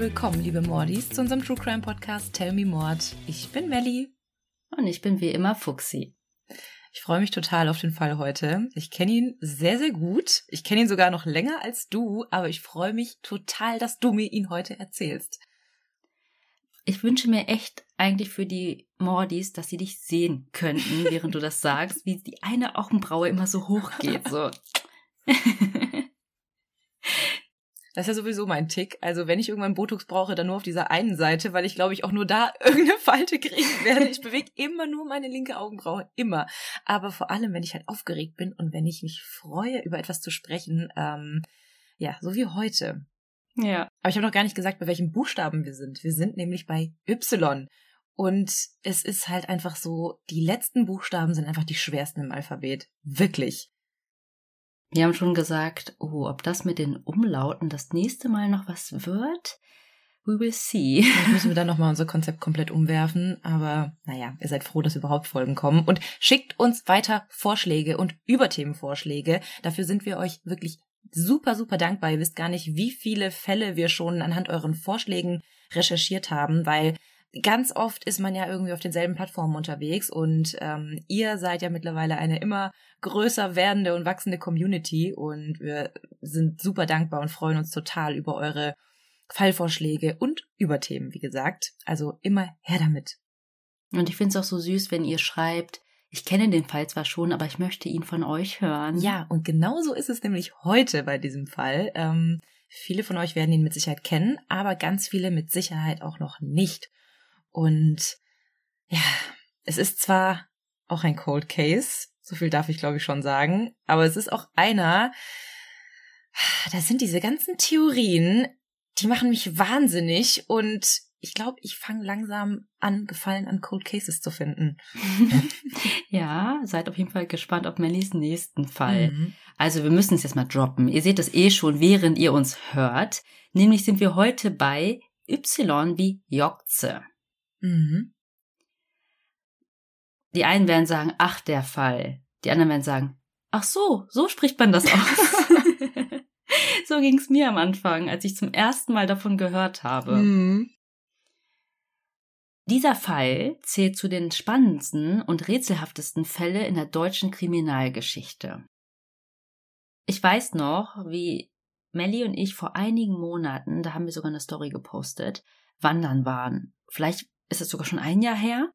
willkommen, liebe Mordis, zu unserem True Crime Podcast Tell Me Mord. Ich bin Melli. Und ich bin wie immer Fuxi. Ich freue mich total auf den Fall heute. Ich kenne ihn sehr, sehr gut. Ich kenne ihn sogar noch länger als du, aber ich freue mich total, dass du mir ihn heute erzählst. Ich wünsche mir echt eigentlich für die Mordis, dass sie dich sehen könnten, während du das sagst, wie die eine Augenbraue immer so hoch geht. So. Das ist ja sowieso mein Tick. Also wenn ich irgendwann Botox brauche, dann nur auf dieser einen Seite, weil ich glaube ich auch nur da irgendeine Falte kriegen werde. Ich bewege immer nur meine linke Augenbraue, immer. Aber vor allem, wenn ich halt aufgeregt bin und wenn ich mich freue, über etwas zu sprechen, ähm, ja, so wie heute. Ja. Aber ich habe noch gar nicht gesagt, bei welchem Buchstaben wir sind. Wir sind nämlich bei Y. Und es ist halt einfach so, die letzten Buchstaben sind einfach die schwersten im Alphabet. Wirklich. Wir haben schon gesagt, oh, ob das mit den Umlauten das nächste Mal noch was wird? We will see. Vielleicht müssen wir dann nochmal unser Konzept komplett umwerfen. Aber naja, ihr seid froh, dass überhaupt Folgen kommen. Und schickt uns weiter Vorschläge und Überthemenvorschläge. Dafür sind wir euch wirklich super, super dankbar. Ihr wisst gar nicht, wie viele Fälle wir schon anhand euren Vorschlägen recherchiert haben, weil ganz oft ist man ja irgendwie auf denselben Plattformen unterwegs und ähm, ihr seid ja mittlerweile eine immer größer werdende und wachsende Community und wir sind super dankbar und freuen uns total über eure Fallvorschläge und über Themen, wie gesagt. Also immer her damit. Und ich finde es auch so süß, wenn ihr schreibt, ich kenne den Fall zwar schon, aber ich möchte ihn von euch hören. Ja, und genauso ist es nämlich heute bei diesem Fall. Ähm, viele von euch werden ihn mit Sicherheit kennen, aber ganz viele mit Sicherheit auch noch nicht. Und ja, es ist zwar auch ein Cold Case, so viel darf ich glaube ich schon sagen, aber es ist auch einer, da sind diese ganzen Theorien, die machen mich wahnsinnig und ich glaube, ich fange langsam an, Gefallen an Cold Cases zu finden. ja, seid auf jeden Fall gespannt auf Mellys nächsten Fall. Mhm. Also wir müssen es jetzt mal droppen. Ihr seht es eh schon, während ihr uns hört. Nämlich sind wir heute bei Y wie Jokze. Mhm. Die einen werden sagen, ach, der Fall. Die anderen werden sagen, ach so, so spricht man das aus. so ging es mir am Anfang, als ich zum ersten Mal davon gehört habe. Mhm. Dieser Fall zählt zu den spannendsten und rätselhaftesten Fälle in der deutschen Kriminalgeschichte. Ich weiß noch, wie Melly und ich vor einigen Monaten, da haben wir sogar eine Story gepostet, wandern waren. Vielleicht ist es sogar schon ein Jahr her.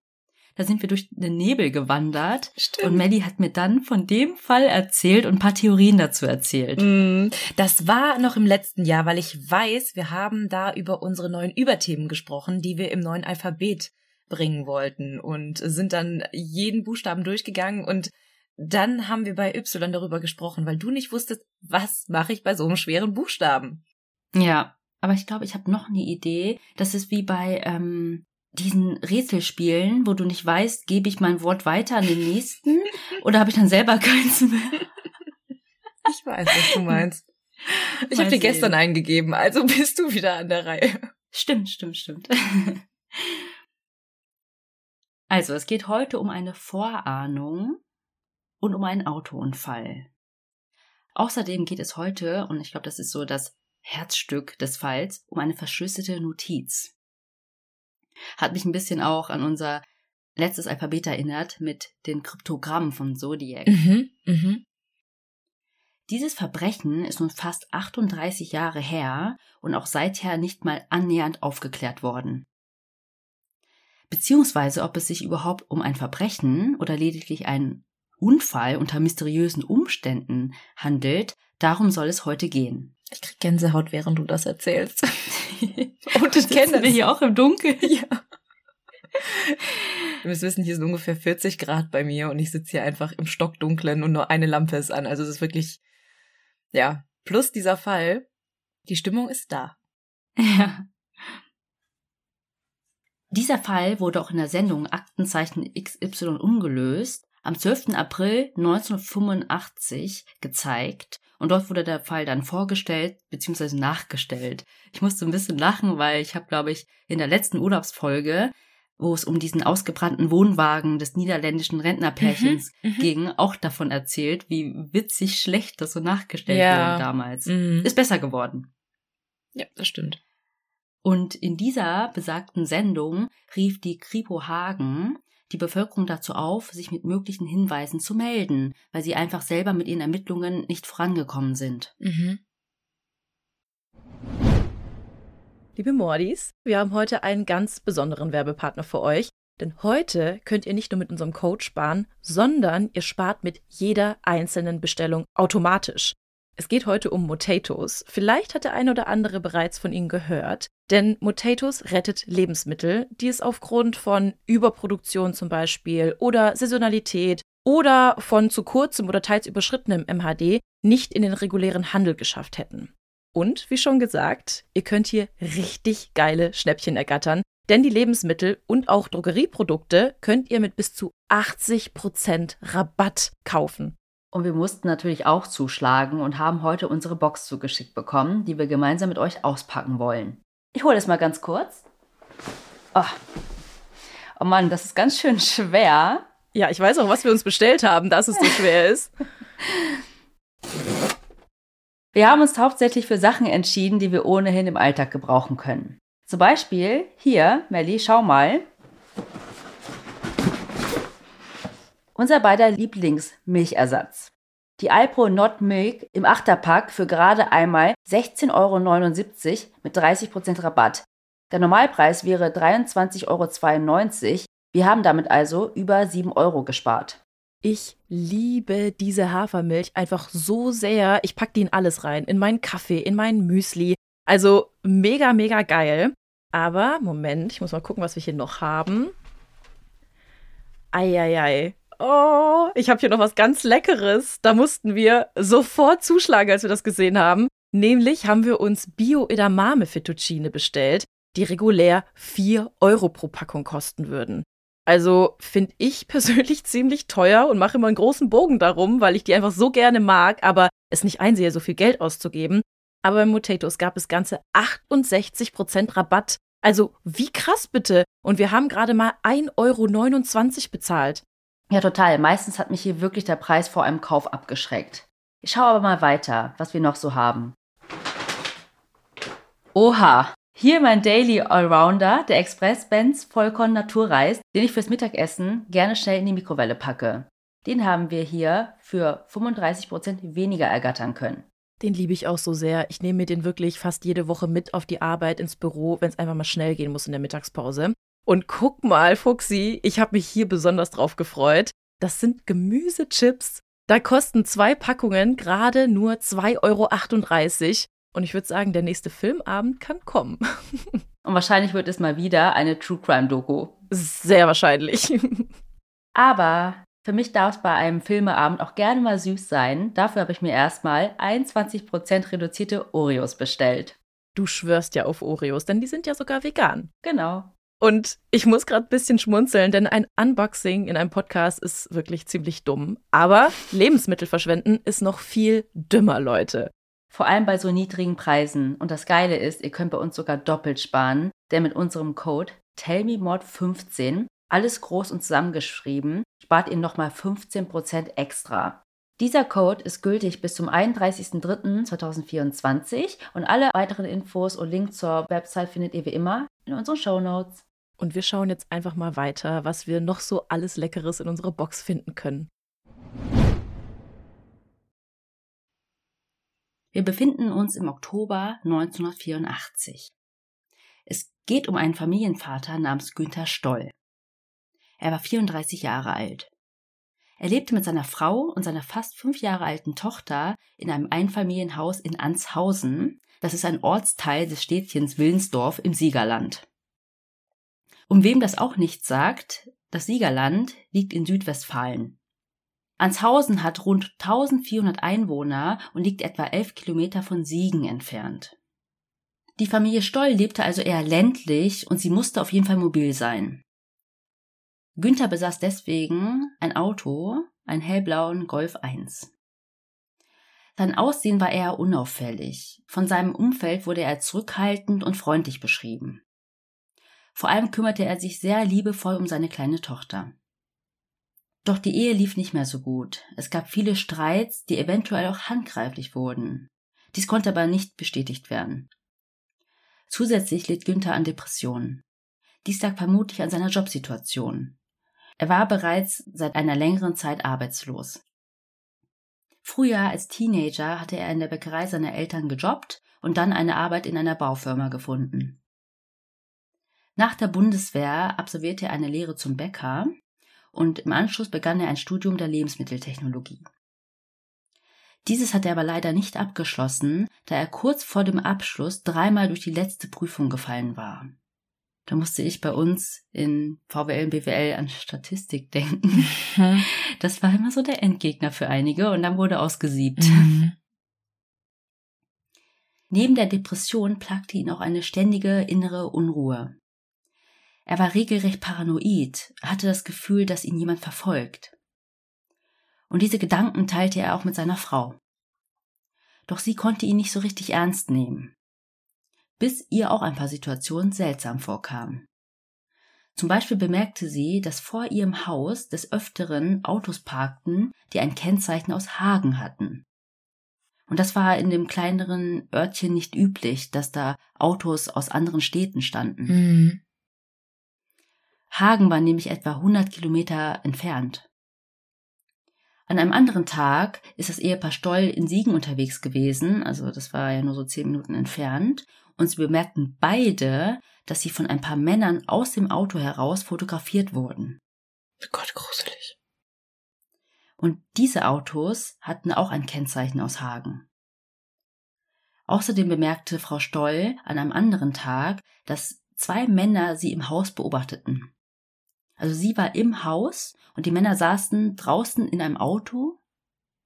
Da sind wir durch den Nebel gewandert. Stimmt. Und Melly hat mir dann von dem Fall erzählt und ein paar Theorien dazu erzählt. Mm, das war noch im letzten Jahr, weil ich weiß, wir haben da über unsere neuen Überthemen gesprochen, die wir im neuen Alphabet bringen wollten und sind dann jeden Buchstaben durchgegangen und dann haben wir bei Y darüber gesprochen, weil du nicht wusstest, was mache ich bei so einem schweren Buchstaben. Ja, aber ich glaube, ich habe noch eine Idee. Das ist wie bei ähm, diesen Rätselspielen, wo du nicht weißt, gebe ich mein Wort weiter an den nächsten oder habe ich dann selber keins mehr? Ich weiß, was du meinst. Ich habe dir gestern eingegeben, also bist du wieder an der Reihe. Stimmt, stimmt, stimmt. Also, es geht heute um eine Vorahnung und um einen Autounfall. Außerdem geht es heute, und ich glaube, das ist so das Herzstück des Falls, um eine verschlüsselte Notiz. Hat mich ein bisschen auch an unser letztes Alphabet erinnert mit den Kryptogrammen von Zodiac. Mhm, mh. Dieses Verbrechen ist nun fast 38 Jahre her und auch seither nicht mal annähernd aufgeklärt worden. Beziehungsweise ob es sich überhaupt um ein Verbrechen oder lediglich einen Unfall unter mysteriösen Umständen handelt, darum soll es heute gehen. Ich krieg Gänsehaut, während du das erzählst. Und das kennen wir hier auch im Dunkeln. Ja. Ihr müsst wissen, hier sind ungefähr 40 Grad bei mir und ich sitze hier einfach im Stockdunklen und nur eine Lampe ist an. Also es ist wirklich, ja, plus dieser Fall, die Stimmung ist da. Ja. Dieser Fall wurde auch in der Sendung Aktenzeichen XY ungelöst am 12. April 1985 gezeigt und dort wurde der Fall dann vorgestellt bzw. nachgestellt. Ich musste ein bisschen lachen, weil ich habe, glaube ich, in der letzten Urlaubsfolge, wo es um diesen ausgebrannten Wohnwagen des niederländischen Rentnerpärchens mhm, mhm. ging, auch davon erzählt, wie witzig schlecht das so nachgestellt ja. wurde damals. Mhm. Ist besser geworden. Ja, das stimmt. Und in dieser besagten Sendung rief die Kripo Hagen die Bevölkerung dazu auf, sich mit möglichen Hinweisen zu melden, weil sie einfach selber mit ihren Ermittlungen nicht vorangekommen sind. Mhm. Liebe Mordis, wir haben heute einen ganz besonderen Werbepartner für euch, denn heute könnt ihr nicht nur mit unserem Code sparen, sondern ihr spart mit jeder einzelnen Bestellung automatisch. Es geht heute um Motatos. Vielleicht hat der eine oder andere bereits von ihnen gehört, denn Motatos rettet Lebensmittel, die es aufgrund von Überproduktion zum Beispiel oder Saisonalität oder von zu kurzem oder teils überschrittenem MHD nicht in den regulären Handel geschafft hätten. Und wie schon gesagt, ihr könnt hier richtig geile Schnäppchen ergattern, denn die Lebensmittel und auch Drogerieprodukte könnt ihr mit bis zu 80% Rabatt kaufen. Und wir mussten natürlich auch zuschlagen und haben heute unsere Box zugeschickt bekommen, die wir gemeinsam mit euch auspacken wollen. Ich hole es mal ganz kurz. Oh. oh Mann, das ist ganz schön schwer. Ja, ich weiß auch, was wir uns bestellt haben, dass es so schwer ist. Wir haben uns hauptsächlich für Sachen entschieden, die wir ohnehin im Alltag gebrauchen können. Zum Beispiel hier, Melli, schau mal. Unser beider Lieblingsmilchersatz. Die Alpro Not Milk im Achterpack für gerade einmal 16,79 Euro mit 30% Rabatt. Der Normalpreis wäre 23,92 Euro. Wir haben damit also über 7 Euro gespart. Ich liebe diese Hafermilch einfach so sehr. Ich packe die in alles rein. In meinen Kaffee, in meinen Müsli. Also mega, mega geil. Aber, Moment, ich muss mal gucken, was wir hier noch haben. Eieiei. Oh, ich habe hier noch was ganz Leckeres. Da mussten wir sofort zuschlagen, als wir das gesehen haben. Nämlich haben wir uns Bio-Edamame Fettuccine bestellt, die regulär 4 Euro pro Packung kosten würden. Also finde ich persönlich ziemlich teuer und mache immer einen großen Bogen darum, weil ich die einfach so gerne mag, aber es nicht einsehe, so viel Geld auszugeben. Aber beim Motatos gab es ganze 68% Rabatt. Also wie krass bitte. Und wir haben gerade mal 1,29 Euro bezahlt. Ja, total. Meistens hat mich hier wirklich der Preis vor einem Kauf abgeschreckt. Ich schaue aber mal weiter, was wir noch so haben. Oha, hier mein Daily Allrounder, der Express Benz Vollkorn Naturreis, den ich fürs Mittagessen gerne schnell in die Mikrowelle packe. Den haben wir hier für 35% weniger ergattern können. Den liebe ich auch so sehr. Ich nehme mir den wirklich fast jede Woche mit auf die Arbeit ins Büro, wenn es einfach mal schnell gehen muss in der Mittagspause. Und guck mal, Fuxi, ich habe mich hier besonders drauf gefreut. Das sind Gemüsechips. Da kosten zwei Packungen gerade nur 2,38 Euro. Und ich würde sagen, der nächste Filmabend kann kommen. Und wahrscheinlich wird es mal wieder eine True Crime Doku. Sehr wahrscheinlich. Aber für mich darf es bei einem Filmeabend auch gerne mal süß sein. Dafür habe ich mir erstmal 21% reduzierte Oreos bestellt. Du schwörst ja auf Oreos, denn die sind ja sogar vegan. Genau. Und ich muss gerade ein bisschen schmunzeln, denn ein Unboxing in einem Podcast ist wirklich ziemlich dumm. Aber Lebensmittel verschwenden ist noch viel dümmer, Leute. Vor allem bei so niedrigen Preisen. Und das Geile ist, ihr könnt bei uns sogar doppelt sparen, denn mit unserem Code TellMeMod15, alles groß und zusammengeschrieben, spart ihr nochmal 15% extra. Dieser Code ist gültig bis zum 31.03.2024 und alle weiteren Infos und Links zur Website findet ihr wie immer in unseren Show Notes. Und wir schauen jetzt einfach mal weiter, was wir noch so alles Leckeres in unserer Box finden können. Wir befinden uns im Oktober 1984. Es geht um einen Familienvater namens Günther Stoll. Er war 34 Jahre alt. Er lebte mit seiner Frau und seiner fast fünf Jahre alten Tochter in einem Einfamilienhaus in Anshausen. Das ist ein Ortsteil des Städtchens Willensdorf im Siegerland. Um wem das auch nichts sagt, das Siegerland liegt in Südwestfalen. Anshausen hat rund 1400 Einwohner und liegt etwa 11 Kilometer von Siegen entfernt. Die Familie Stoll lebte also eher ländlich und sie musste auf jeden Fall mobil sein. Günther besaß deswegen ein Auto, einen hellblauen Golf 1. Sein Aussehen war eher unauffällig. Von seinem Umfeld wurde er zurückhaltend und freundlich beschrieben. Vor allem kümmerte er sich sehr liebevoll um seine kleine Tochter. Doch die Ehe lief nicht mehr so gut. Es gab viele Streits, die eventuell auch handgreiflich wurden. Dies konnte aber nicht bestätigt werden. Zusätzlich litt Günther an Depressionen. Dies lag vermutlich an seiner Jobsituation. Er war bereits seit einer längeren Zeit arbeitslos. Früher als Teenager hatte er in der Bäckerei seiner Eltern gejobbt und dann eine Arbeit in einer Baufirma gefunden. Nach der Bundeswehr absolvierte er eine Lehre zum Bäcker und im Anschluss begann er ein Studium der Lebensmitteltechnologie. Dieses hat er aber leider nicht abgeschlossen, da er kurz vor dem Abschluss dreimal durch die letzte Prüfung gefallen war. Da musste ich bei uns in VWL und BWL an Statistik denken. Mhm. Das war immer so der Endgegner für einige und dann wurde ausgesiebt. Mhm. Neben der Depression plagte ihn auch eine ständige innere Unruhe. Er war regelrecht paranoid, hatte das Gefühl, dass ihn jemand verfolgt. Und diese Gedanken teilte er auch mit seiner Frau. Doch sie konnte ihn nicht so richtig ernst nehmen. Bis ihr auch ein paar Situationen seltsam vorkamen. Zum Beispiel bemerkte sie, dass vor ihrem Haus des Öfteren Autos parkten, die ein Kennzeichen aus Hagen hatten. Und das war in dem kleineren Örtchen nicht üblich, dass da Autos aus anderen Städten standen. Mhm. Hagen war nämlich etwa 100 Kilometer entfernt. An einem anderen Tag ist das Ehepaar Stoll in Siegen unterwegs gewesen, also das war ja nur so zehn Minuten entfernt, und sie bemerkten beide, dass sie von ein paar Männern aus dem Auto heraus fotografiert wurden. Oh Gott, gruselig. Und diese Autos hatten auch ein Kennzeichen aus Hagen. Außerdem bemerkte Frau Stoll an einem anderen Tag, dass zwei Männer sie im Haus beobachteten. Also sie war im Haus und die Männer saßen draußen in einem Auto,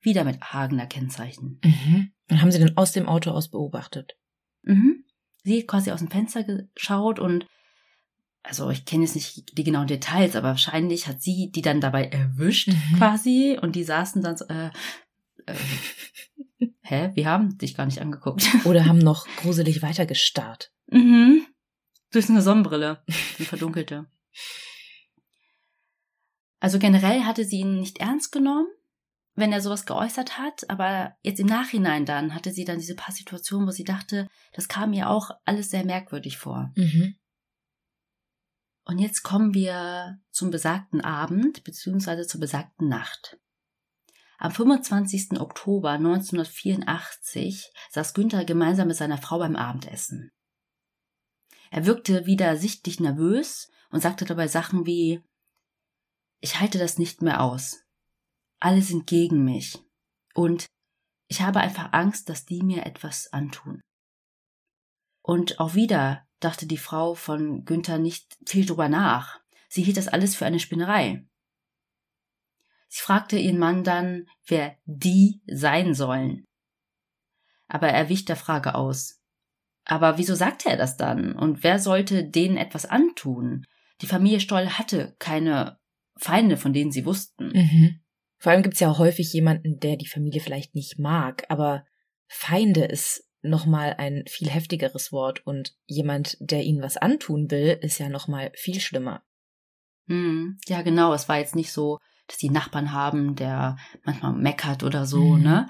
wieder mit Hagener Kennzeichen. Mhm. Und haben sie dann aus dem Auto aus beobachtet? Mhm. Sie hat quasi aus dem Fenster geschaut und also ich kenne jetzt nicht die genauen Details, aber wahrscheinlich hat sie die dann dabei erwischt mhm. quasi und die saßen dann so, äh, äh, hä, wir haben dich gar nicht angeguckt. Oder haben noch gruselig weitergestarrt. Mhm. Durch eine Sonnenbrille, eine verdunkelte. Also generell hatte sie ihn nicht ernst genommen, wenn er sowas geäußert hat, aber jetzt im Nachhinein dann hatte sie dann diese paar Situationen, wo sie dachte, das kam ihr auch alles sehr merkwürdig vor. Mhm. Und jetzt kommen wir zum besagten Abend beziehungsweise zur besagten Nacht. Am 25. Oktober 1984 saß Günther gemeinsam mit seiner Frau beim Abendessen. Er wirkte wieder sichtlich nervös und sagte dabei Sachen wie ich halte das nicht mehr aus. Alle sind gegen mich. Und ich habe einfach Angst, dass die mir etwas antun. Und auch wieder dachte die Frau von Günther nicht viel drüber nach. Sie hielt das alles für eine Spinnerei. Sie fragte ihren Mann dann, wer die sein sollen. Aber er wich der Frage aus. Aber wieso sagte er das dann? Und wer sollte denen etwas antun? Die Familie Stoll hatte keine Feinde, von denen sie wussten. Mhm. Vor allem gibt's ja auch häufig jemanden, der die Familie vielleicht nicht mag, aber Feinde ist nochmal ein viel heftigeres Wort und jemand, der ihnen was antun will, ist ja nochmal viel schlimmer. Mhm. Ja, genau. Es war jetzt nicht so, dass die Nachbarn haben, der manchmal meckert oder so, mhm. ne?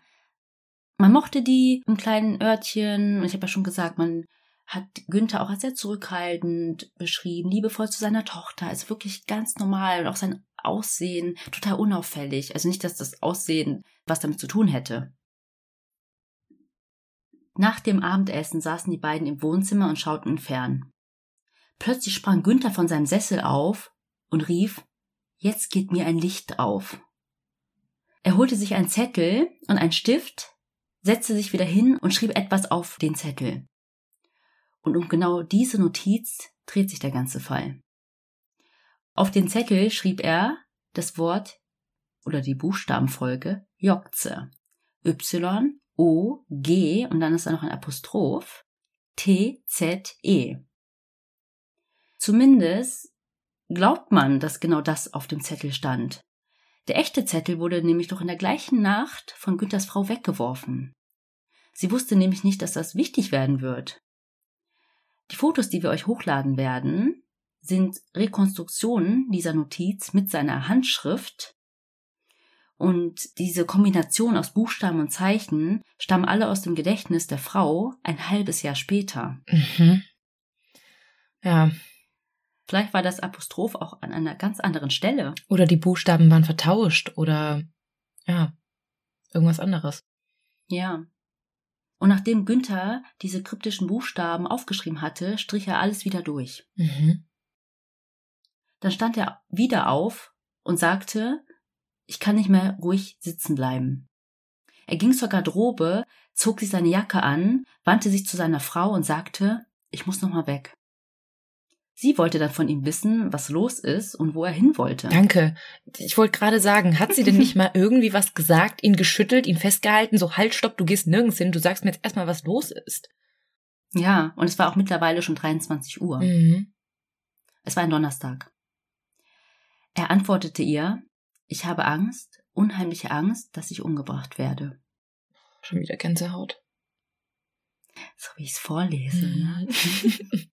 Man mochte die im kleinen Örtchen, ich habe ja schon gesagt, man hat Günther auch als sehr zurückhaltend beschrieben, liebevoll zu seiner Tochter, also wirklich ganz normal und auch sein Aussehen total unauffällig. Also nicht, dass das Aussehen was damit zu tun hätte. Nach dem Abendessen saßen die beiden im Wohnzimmer und schauten fern. Plötzlich sprang Günther von seinem Sessel auf und rief, Jetzt geht mir ein Licht auf. Er holte sich einen Zettel und einen Stift, setzte sich wieder hin und schrieb etwas auf den Zettel. Und um genau diese Notiz dreht sich der ganze Fall. Auf den Zettel schrieb er das Wort oder die Buchstabenfolge Jokze. Y, O, G und dann ist da noch ein Apostroph. T, Z, E. Zumindest glaubt man, dass genau das auf dem Zettel stand. Der echte Zettel wurde nämlich doch in der gleichen Nacht von Günthers Frau weggeworfen. Sie wusste nämlich nicht, dass das wichtig werden wird. Die Fotos, die wir euch hochladen werden, sind Rekonstruktionen dieser Notiz mit seiner Handschrift. Und diese Kombination aus Buchstaben und Zeichen stammen alle aus dem Gedächtnis der Frau ein halbes Jahr später. Mhm. Ja. Vielleicht war das Apostroph auch an einer ganz anderen Stelle. Oder die Buchstaben waren vertauscht oder ja, irgendwas anderes. Ja. Und nachdem Günther diese kryptischen Buchstaben aufgeschrieben hatte, strich er alles wieder durch. Mhm. Dann stand er wieder auf und sagte, ich kann nicht mehr ruhig sitzen bleiben. Er ging zur Garderobe, zog sich seine Jacke an, wandte sich zu seiner Frau und sagte, ich muss noch mal weg. Sie wollte dann von ihm wissen, was los ist und wo er hin wollte. Danke. Ich wollte gerade sagen, hat sie denn nicht mal irgendwie was gesagt, ihn geschüttelt, ihn festgehalten, so halt, stopp, du gehst nirgends hin, du sagst mir jetzt erstmal, was los ist. Ja, und es war auch mittlerweile schon 23 Uhr. Mhm. Es war ein Donnerstag. Er antwortete ihr, ich habe Angst, unheimliche Angst, dass ich umgebracht werde. Schon wieder Gänsehaut. So wie ich es vorlese. Ne?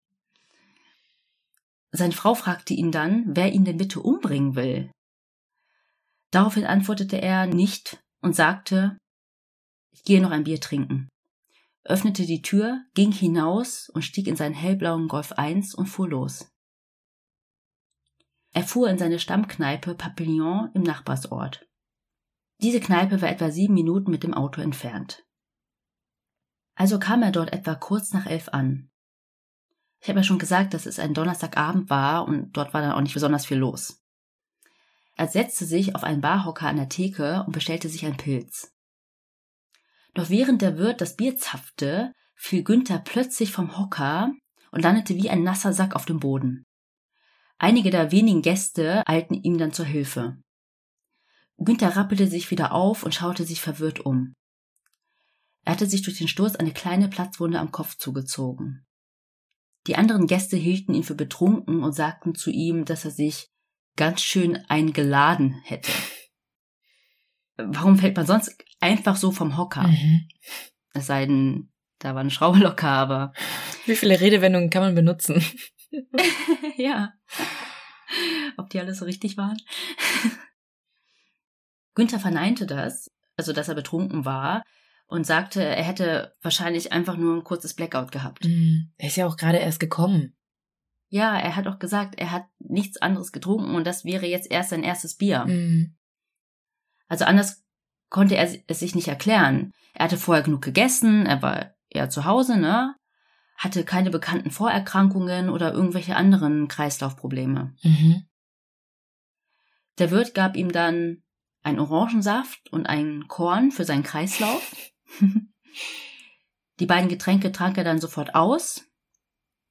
Seine Frau fragte ihn dann, wer ihn denn bitte umbringen will. Daraufhin antwortete er nicht und sagte, ich gehe noch ein Bier trinken, öffnete die Tür, ging hinaus und stieg in seinen hellblauen Golf 1 und fuhr los. Er fuhr in seine Stammkneipe Papillon im Nachbarsort. Diese Kneipe war etwa sieben Minuten mit dem Auto entfernt. Also kam er dort etwa kurz nach elf an. Ich habe ja schon gesagt, dass es ein Donnerstagabend war und dort war dann auch nicht besonders viel los. Er setzte sich auf einen Barhocker an der Theke und bestellte sich einen Pilz. Doch während der Wirt das Bier zapfte, fiel Günther plötzlich vom Hocker und landete wie ein nasser Sack auf dem Boden. Einige der wenigen Gäste eilten ihm dann zur Hilfe. Günther rappelte sich wieder auf und schaute sich verwirrt um. Er hatte sich durch den Sturz eine kleine Platzwunde am Kopf zugezogen. Die anderen Gäste hielten ihn für betrunken und sagten zu ihm, dass er sich ganz schön eingeladen hätte. Warum fällt man sonst einfach so vom Hocker? Mhm. Es sei denn, da war eine Schraube locker, aber. Wie viele Redewendungen kann man benutzen? ja. Ob die alle so richtig waren? Günther verneinte das, also dass er betrunken war, und sagte, er hätte wahrscheinlich einfach nur ein kurzes Blackout gehabt. Mhm. Er ist ja auch gerade erst gekommen. Ja, er hat auch gesagt, er hat nichts anderes getrunken und das wäre jetzt erst sein erstes Bier. Mhm. Also anders konnte er es sich nicht erklären. Er hatte vorher genug gegessen, er war eher zu Hause, ne? Hatte keine bekannten Vorerkrankungen oder irgendwelche anderen Kreislaufprobleme. Mhm. Der Wirt gab ihm dann einen Orangensaft und ein Korn für seinen Kreislauf. Die beiden Getränke trank er dann sofort aus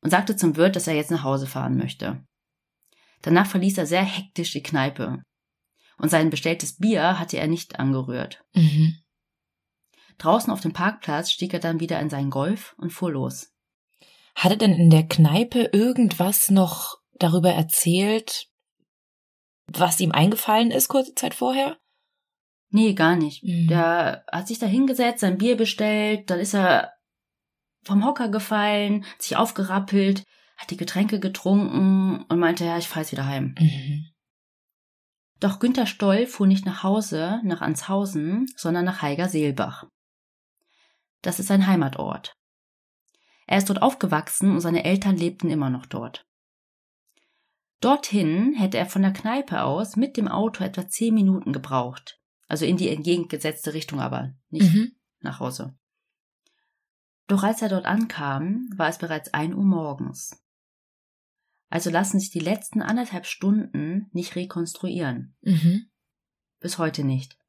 und sagte zum Wirt, dass er jetzt nach Hause fahren möchte. Danach verließ er sehr hektisch die Kneipe. Und sein bestelltes Bier hatte er nicht angerührt. Mhm. Draußen auf dem Parkplatz stieg er dann wieder in seinen Golf und fuhr los. Hat er denn in der Kneipe irgendwas noch darüber erzählt, was ihm eingefallen ist kurze Zeit vorher? Nee, gar nicht. Mhm. Der hat sich da hingesetzt, sein Bier bestellt, dann ist er vom Hocker gefallen, hat sich aufgerappelt, hat die Getränke getrunken und meinte, ja, ich fahr jetzt wieder heim. Mhm. Doch Günter Stoll fuhr nicht nach Hause, nach Anshausen, sondern nach Heiger-Seelbach. Das ist sein Heimatort. Er ist dort aufgewachsen und seine Eltern lebten immer noch dort. Dorthin hätte er von der Kneipe aus mit dem Auto etwa zehn Minuten gebraucht. Also in die entgegengesetzte Richtung aber, nicht Mhm. nach Hause. Doch als er dort ankam, war es bereits ein Uhr morgens. Also lassen sich die letzten anderthalb Stunden nicht rekonstruieren. Mhm. Bis heute nicht.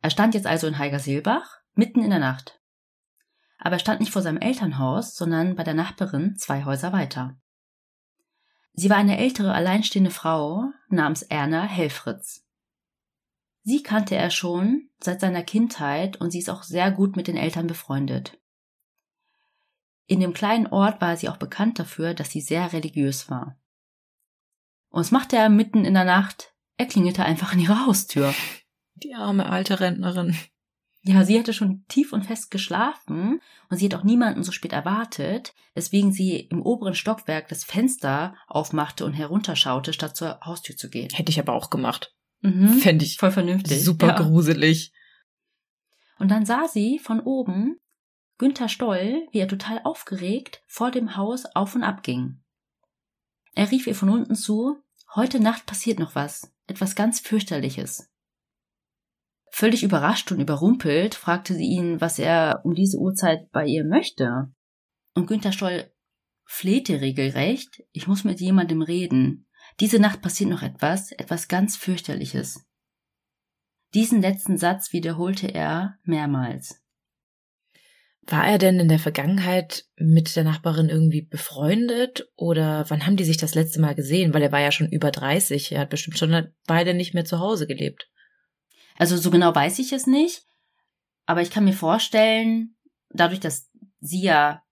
Er stand jetzt also in Heigerseelbach, mitten in der Nacht. Aber er stand nicht vor seinem Elternhaus, sondern bei der Nachbarin zwei Häuser weiter. Sie war eine ältere, alleinstehende Frau namens Erna Helfritz. Sie kannte er schon seit seiner Kindheit und sie ist auch sehr gut mit den Eltern befreundet. In dem kleinen Ort war sie auch bekannt dafür, dass sie sehr religiös war. Und was machte er mitten in der Nacht? Er klingelte einfach an ihre Haustür. Die arme alte Rentnerin. Ja, sie hatte schon tief und fest geschlafen und sie hat auch niemanden so spät erwartet, weswegen sie im oberen Stockwerk das Fenster aufmachte und herunterschaute, statt zur Haustür zu gehen. Hätte ich aber auch gemacht. Mhm. Fände ich Voll vernünftig. super ja. gruselig. Und dann sah sie von oben Günther Stoll, wie er total aufgeregt vor dem Haus auf und ab ging. Er rief ihr von unten zu, heute Nacht passiert noch was, etwas ganz fürchterliches. Völlig überrascht und überrumpelt fragte sie ihn, was er um diese Uhrzeit bei ihr möchte. Und Günther Stoll flehte regelrecht, ich muss mit jemandem reden. Diese Nacht passiert noch etwas, etwas ganz fürchterliches. Diesen letzten Satz wiederholte er mehrmals. War er denn in der Vergangenheit mit der Nachbarin irgendwie befreundet oder wann haben die sich das letzte Mal gesehen? Weil er war ja schon über 30, er hat bestimmt schon beide nicht mehr zu Hause gelebt. Also so genau weiß ich es nicht, aber ich kann mir vorstellen, dadurch, dass sie ja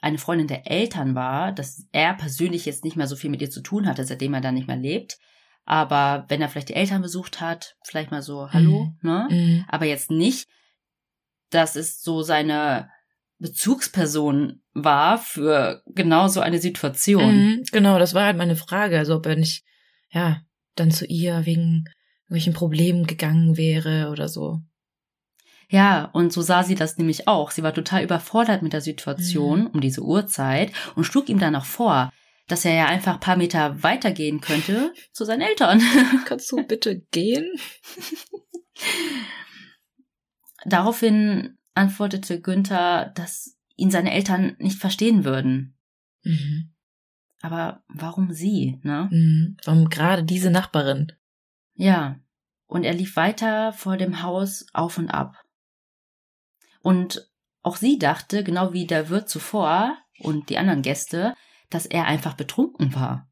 eine Freundin der Eltern war, dass er persönlich jetzt nicht mehr so viel mit ihr zu tun hatte, seitdem er da nicht mehr lebt. Aber wenn er vielleicht die Eltern besucht hat, vielleicht mal so, hallo, mhm. ne? Mhm. Aber jetzt nicht, dass es so seine Bezugsperson war für genau so eine Situation. Mhm, genau, das war halt meine Frage. Also ob er nicht, ja, dann zu ihr wegen irgendwelchen Problemen gegangen wäre oder so. Ja, und so sah sie das nämlich auch. Sie war total überfordert mit der Situation mhm. um diese Uhrzeit und schlug ihm dann noch vor, dass er ja einfach ein paar Meter weitergehen könnte zu seinen Eltern. Kannst du bitte gehen? Daraufhin antwortete Günther, dass ihn seine Eltern nicht verstehen würden. Mhm. Aber warum sie, ne? Mhm. Warum gerade diese Nachbarin? Ja. Und er lief weiter vor dem Haus auf und ab. Und auch sie dachte, genau wie der Wirt zuvor und die anderen Gäste, dass er einfach betrunken war.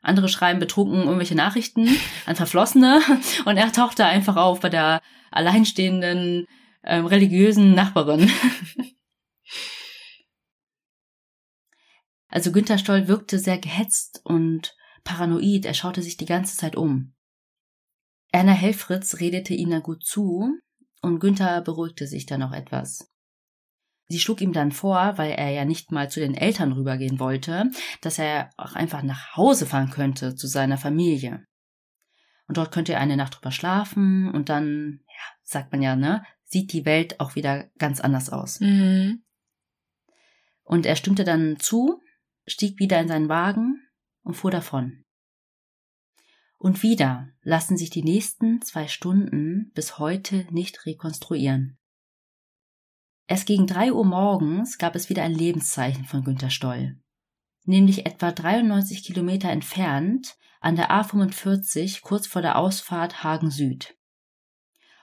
Andere schreiben betrunken irgendwelche Nachrichten an Verflossene und er tauchte einfach auf bei der alleinstehenden ähm, religiösen Nachbarin. also Günther Stoll wirkte sehr gehetzt und paranoid, er schaute sich die ganze Zeit um. Erna Helfritz redete ihm dann gut zu und Günther beruhigte sich dann noch etwas. Sie schlug ihm dann vor, weil er ja nicht mal zu den Eltern rübergehen wollte, dass er auch einfach nach Hause fahren könnte zu seiner Familie. Und dort könnte er eine Nacht drüber schlafen und dann, ja, sagt man ja, ne, sieht die Welt auch wieder ganz anders aus. Mhm. Und er stimmte dann zu, stieg wieder in seinen Wagen und fuhr davon. Und wieder lassen sich die nächsten zwei Stunden bis heute nicht rekonstruieren. Erst gegen drei Uhr morgens gab es wieder ein Lebenszeichen von Günter Stoll. Nämlich etwa 93 Kilometer entfernt an der A45 kurz vor der Ausfahrt Hagen Süd.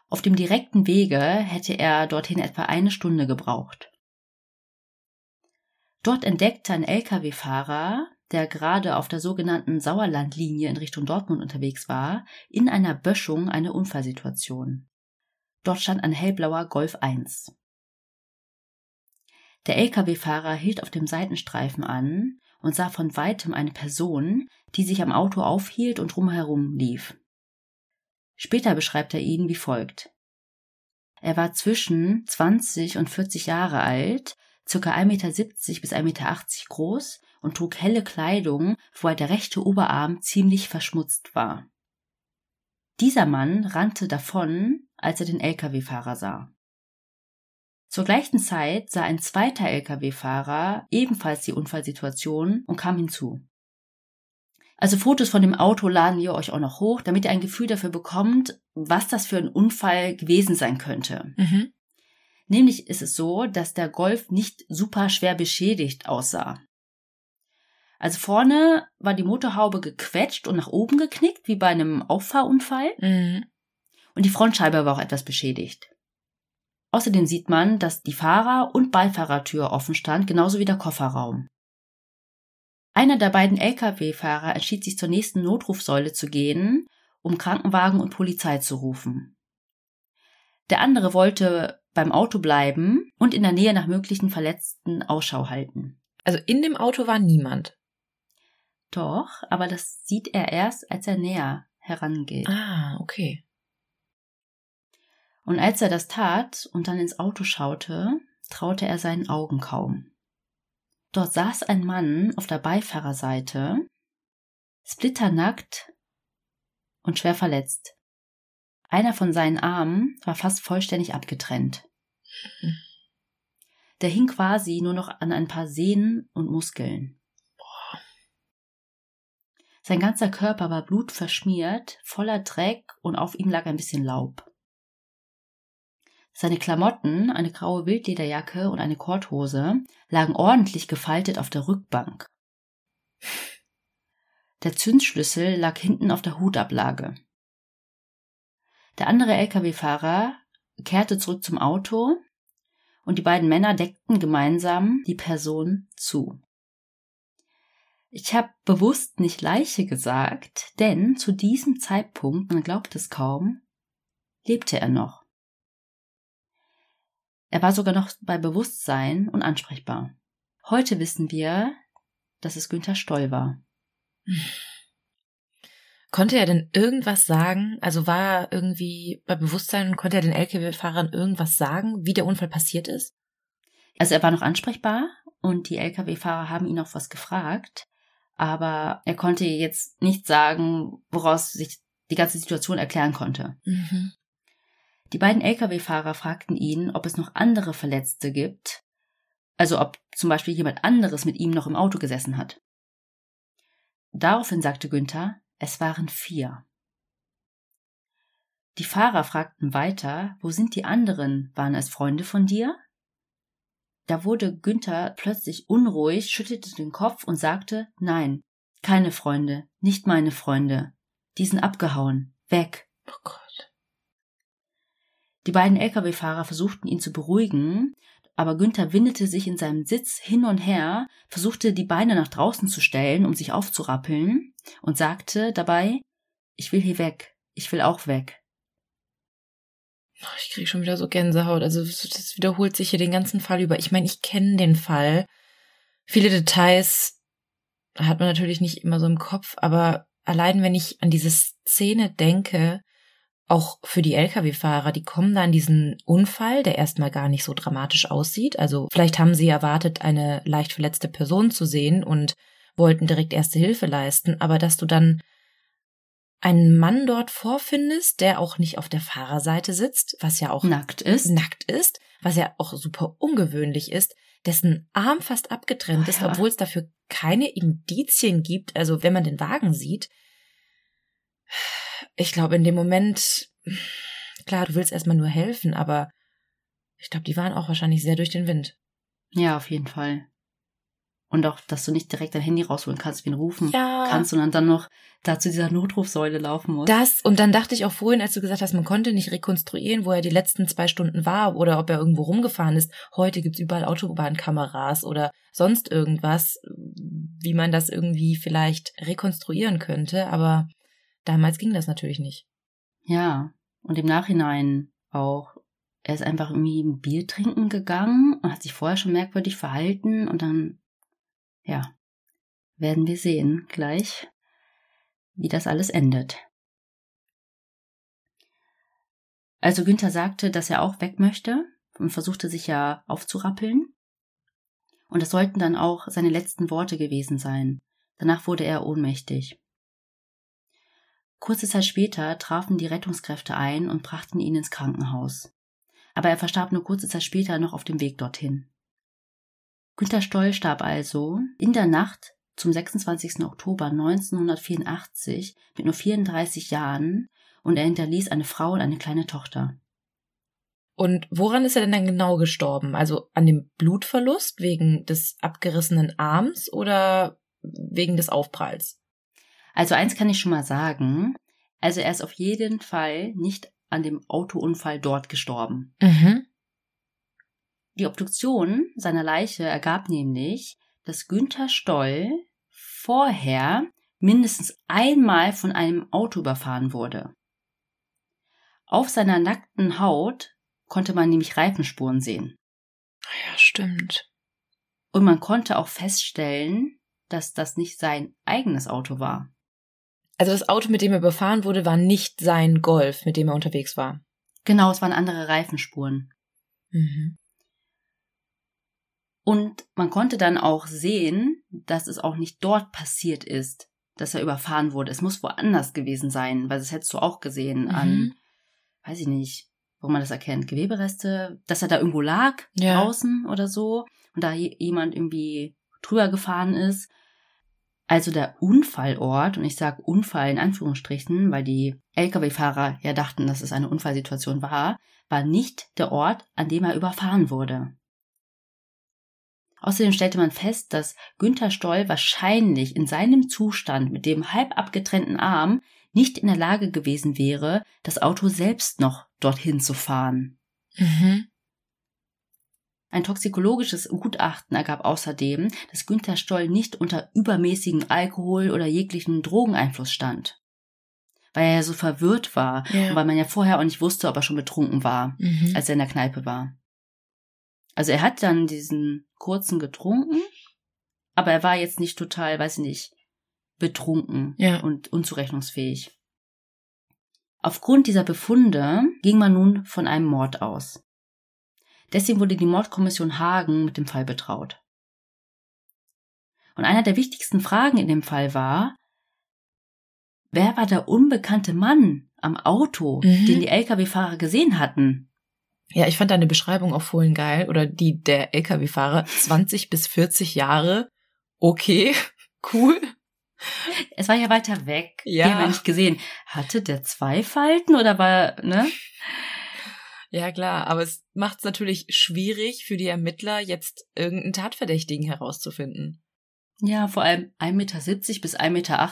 Auf dem direkten Wege hätte er dorthin etwa eine Stunde gebraucht. Dort entdeckte ein Lkw-Fahrer, der gerade auf der sogenannten Sauerlandlinie in Richtung Dortmund unterwegs war, in einer Böschung eine Unfallsituation. Dort stand ein hellblauer Golf 1. Der Lkw-Fahrer hielt auf dem Seitenstreifen an und sah von weitem eine Person, die sich am Auto aufhielt und drumherum lief. Später beschreibt er ihn wie folgt. Er war zwischen 20 und 40 Jahre alt, circa 1,70 Meter bis 1,80 Meter groß und trug helle Kleidung, wobei der rechte Oberarm ziemlich verschmutzt war. Dieser Mann rannte davon, als er den Lkw-Fahrer sah. Zur gleichen Zeit sah ein zweiter Lkw-Fahrer ebenfalls die Unfallsituation und kam hinzu. Also Fotos von dem Auto laden wir euch auch noch hoch, damit ihr ein Gefühl dafür bekommt, was das für ein Unfall gewesen sein könnte. Mhm. Nämlich ist es so, dass der Golf nicht super schwer beschädigt aussah. Also vorne war die Motorhaube gequetscht und nach oben geknickt, wie bei einem Auffahrunfall. Mhm. Und die Frontscheibe war auch etwas beschädigt. Außerdem sieht man, dass die Fahrer- und Beifahrertür offen stand, genauso wie der Kofferraum. Einer der beiden Lkw-Fahrer entschied sich zur nächsten Notrufsäule zu gehen, um Krankenwagen und Polizei zu rufen. Der andere wollte beim Auto bleiben und in der Nähe nach möglichen Verletzten Ausschau halten. Also in dem Auto war niemand. Doch, aber das sieht er erst, als er näher herangeht. Ah, okay. Und als er das tat und dann ins Auto schaute, traute er seinen Augen kaum. Dort saß ein Mann auf der Beifahrerseite, splitternackt und schwer verletzt. Einer von seinen Armen war fast vollständig abgetrennt. Der hing quasi nur noch an ein paar Sehnen und Muskeln. Sein ganzer Körper war blutverschmiert, voller Dreck und auf ihm lag ein bisschen Laub. Seine Klamotten, eine graue Wildlederjacke und eine Korthose, lagen ordentlich gefaltet auf der Rückbank. Der Zündschlüssel lag hinten auf der Hutablage. Der andere Lkw-Fahrer kehrte zurück zum Auto und die beiden Männer deckten gemeinsam die Person zu. Ich habe bewusst nicht Leiche gesagt, denn zu diesem Zeitpunkt, man glaubt es kaum, lebte er noch. Er war sogar noch bei Bewusstsein und ansprechbar. Heute wissen wir, dass es Günther Stoll war. Konnte er denn irgendwas sagen? Also war er irgendwie bei Bewusstsein und konnte er den Lkw-Fahrern irgendwas sagen, wie der Unfall passiert ist? Also er war noch ansprechbar und die Lkw-Fahrer haben ihn auch was gefragt aber er konnte jetzt nicht sagen, woraus sich die ganze Situation erklären konnte. Mhm. Die beiden Lkw-Fahrer fragten ihn, ob es noch andere Verletzte gibt, also ob zum Beispiel jemand anderes mit ihm noch im Auto gesessen hat. Daraufhin sagte Günther, es waren vier. Die Fahrer fragten weiter, wo sind die anderen? Waren es Freunde von dir? Da wurde Günther plötzlich unruhig, schüttelte den Kopf und sagte Nein, keine Freunde, nicht meine Freunde. Die sind abgehauen. Weg. Oh Gott. Die beiden Lkw-Fahrer versuchten ihn zu beruhigen, aber Günther windete sich in seinem Sitz hin und her, versuchte die Beine nach draußen zu stellen, um sich aufzurappeln, und sagte dabei Ich will hier weg, ich will auch weg. Ich kriege schon wieder so Gänsehaut. Also das wiederholt sich hier den ganzen Fall über. Ich meine, ich kenne den Fall. Viele Details hat man natürlich nicht immer so im Kopf, aber allein wenn ich an diese Szene denke, auch für die Lkw-Fahrer, die kommen da an diesen Unfall, der erstmal gar nicht so dramatisch aussieht. Also vielleicht haben sie erwartet, eine leicht verletzte Person zu sehen und wollten direkt erste Hilfe leisten, aber dass du dann einen Mann dort vorfindest, der auch nicht auf der Fahrerseite sitzt, was ja auch nackt ist, nackt ist, was ja auch super ungewöhnlich ist, dessen Arm fast abgetrennt oh, ist, ja. obwohl es dafür keine Indizien gibt, also wenn man den Wagen sieht. Ich glaube, in dem Moment, klar, du willst erstmal nur helfen, aber ich glaube, die waren auch wahrscheinlich sehr durch den Wind. Ja, auf jeden Fall. Und auch, dass du nicht direkt dein Handy rausholen kannst, wen rufen ja. kannst, sondern dann noch da zu dieser Notrufsäule laufen musst. Das, und dann dachte ich auch vorhin, als du gesagt hast, man konnte nicht rekonstruieren, wo er die letzten zwei Stunden war oder ob er irgendwo rumgefahren ist. Heute gibt's überall Autobahnkameras oder sonst irgendwas, wie man das irgendwie vielleicht rekonstruieren könnte, aber damals ging das natürlich nicht. Ja, und im Nachhinein auch. Er ist einfach irgendwie ein Bier trinken gegangen und hat sich vorher schon merkwürdig verhalten und dann ja, werden wir sehen gleich, wie das alles endet. Also Günther sagte, dass er auch weg möchte und versuchte sich ja aufzurappeln. Und das sollten dann auch seine letzten Worte gewesen sein. Danach wurde er ohnmächtig. Kurze Zeit später trafen die Rettungskräfte ein und brachten ihn ins Krankenhaus. Aber er verstarb nur kurze Zeit später noch auf dem Weg dorthin. Günter Stoll starb also in der Nacht zum 26. Oktober 1984 mit nur 34 Jahren und er hinterließ eine Frau und eine kleine Tochter. Und woran ist er denn dann genau gestorben? Also an dem Blutverlust wegen des abgerissenen Arms oder wegen des Aufpralls? Also eins kann ich schon mal sagen. Also er ist auf jeden Fall nicht an dem Autounfall dort gestorben. Mhm. Die Obduktion seiner Leiche ergab nämlich, dass Günther Stoll vorher mindestens einmal von einem Auto überfahren wurde. Auf seiner nackten Haut konnte man nämlich Reifenspuren sehen. Ja, stimmt. Und man konnte auch feststellen, dass das nicht sein eigenes Auto war. Also das Auto, mit dem er überfahren wurde, war nicht sein Golf, mit dem er unterwegs war. Genau, es waren andere Reifenspuren. Mhm. Und man konnte dann auch sehen, dass es auch nicht dort passiert ist, dass er überfahren wurde. Es muss woanders gewesen sein, weil das hättest du auch gesehen mhm. an, weiß ich nicht, wo man das erkennt, Gewebereste, dass er da irgendwo lag, Ja. draußen oder so, und da je- jemand irgendwie drüber gefahren ist. Also der Unfallort, und ich sage Unfall in Anführungsstrichen, weil die Lkw-Fahrer ja dachten, dass es eine Unfallsituation war, war nicht der Ort, an dem er überfahren wurde. Außerdem stellte man fest, dass Günther Stoll wahrscheinlich in seinem Zustand mit dem halb abgetrennten Arm nicht in der Lage gewesen wäre, das Auto selbst noch dorthin zu fahren. Mhm. Ein toxikologisches Gutachten ergab außerdem, dass Günther Stoll nicht unter übermäßigem Alkohol oder jeglichen Drogeneinfluss stand. Weil er ja so verwirrt war Ja. und weil man ja vorher auch nicht wusste, ob er schon betrunken war, Mhm. als er in der Kneipe war. Also er hat dann diesen kurzen getrunken, aber er war jetzt nicht total, weiß ich nicht, betrunken Ja. und unzurechnungsfähig. Aufgrund dieser Befunde ging man nun von einem Mord aus. Deswegen wurde die Mordkommission Hagen mit dem Fall betraut. Und einer der wichtigsten Fragen in dem Fall war, wer war der unbekannte Mann am Auto, Mhm. den die Lkw-Fahrer gesehen hatten? Ja, ich fand deine Beschreibung auch vorhin geil. Oder die der Lkw-Fahrer. 20 bis 40 Jahre. Okay, cool. Es war ja weiter weg. Ja. Die haben wir nicht gesehen. Hatte der zwei Falten oder war, ne? Ja, klar, aber es macht es natürlich schwierig für die Ermittler, jetzt irgendeinen Tatverdächtigen herauszufinden. Ja, vor allem 1,70 Meter bis 1,80 Meter.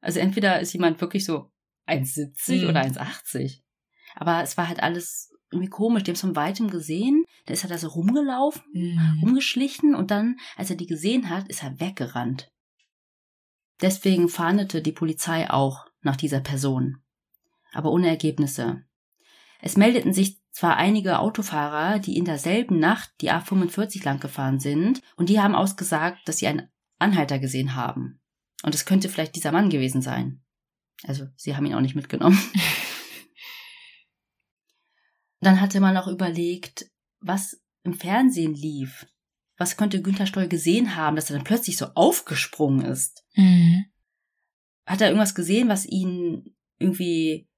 Also entweder ist jemand wirklich so 1,70 Mhm. oder 1,80. Aber es war halt alles irgendwie komisch. Die haben es von weitem gesehen. Da ist er da so rumgelaufen, Mhm. rumgeschlichen und dann, als er die gesehen hat, ist er weggerannt. Deswegen fahndete die Polizei auch nach dieser Person. Aber ohne Ergebnisse. Es meldeten sich zwar einige Autofahrer, die in derselben Nacht die A45 lang gefahren sind, und die haben ausgesagt, dass sie einen Anhalter gesehen haben. Und es könnte vielleicht dieser Mann gewesen sein. Also, sie haben ihn auch nicht mitgenommen. Dann hatte man auch überlegt, was im Fernsehen lief. Was könnte Günther Stoll gesehen haben, dass er dann plötzlich so aufgesprungen ist? Mhm. Hat er irgendwas gesehen, was ihn irgendwie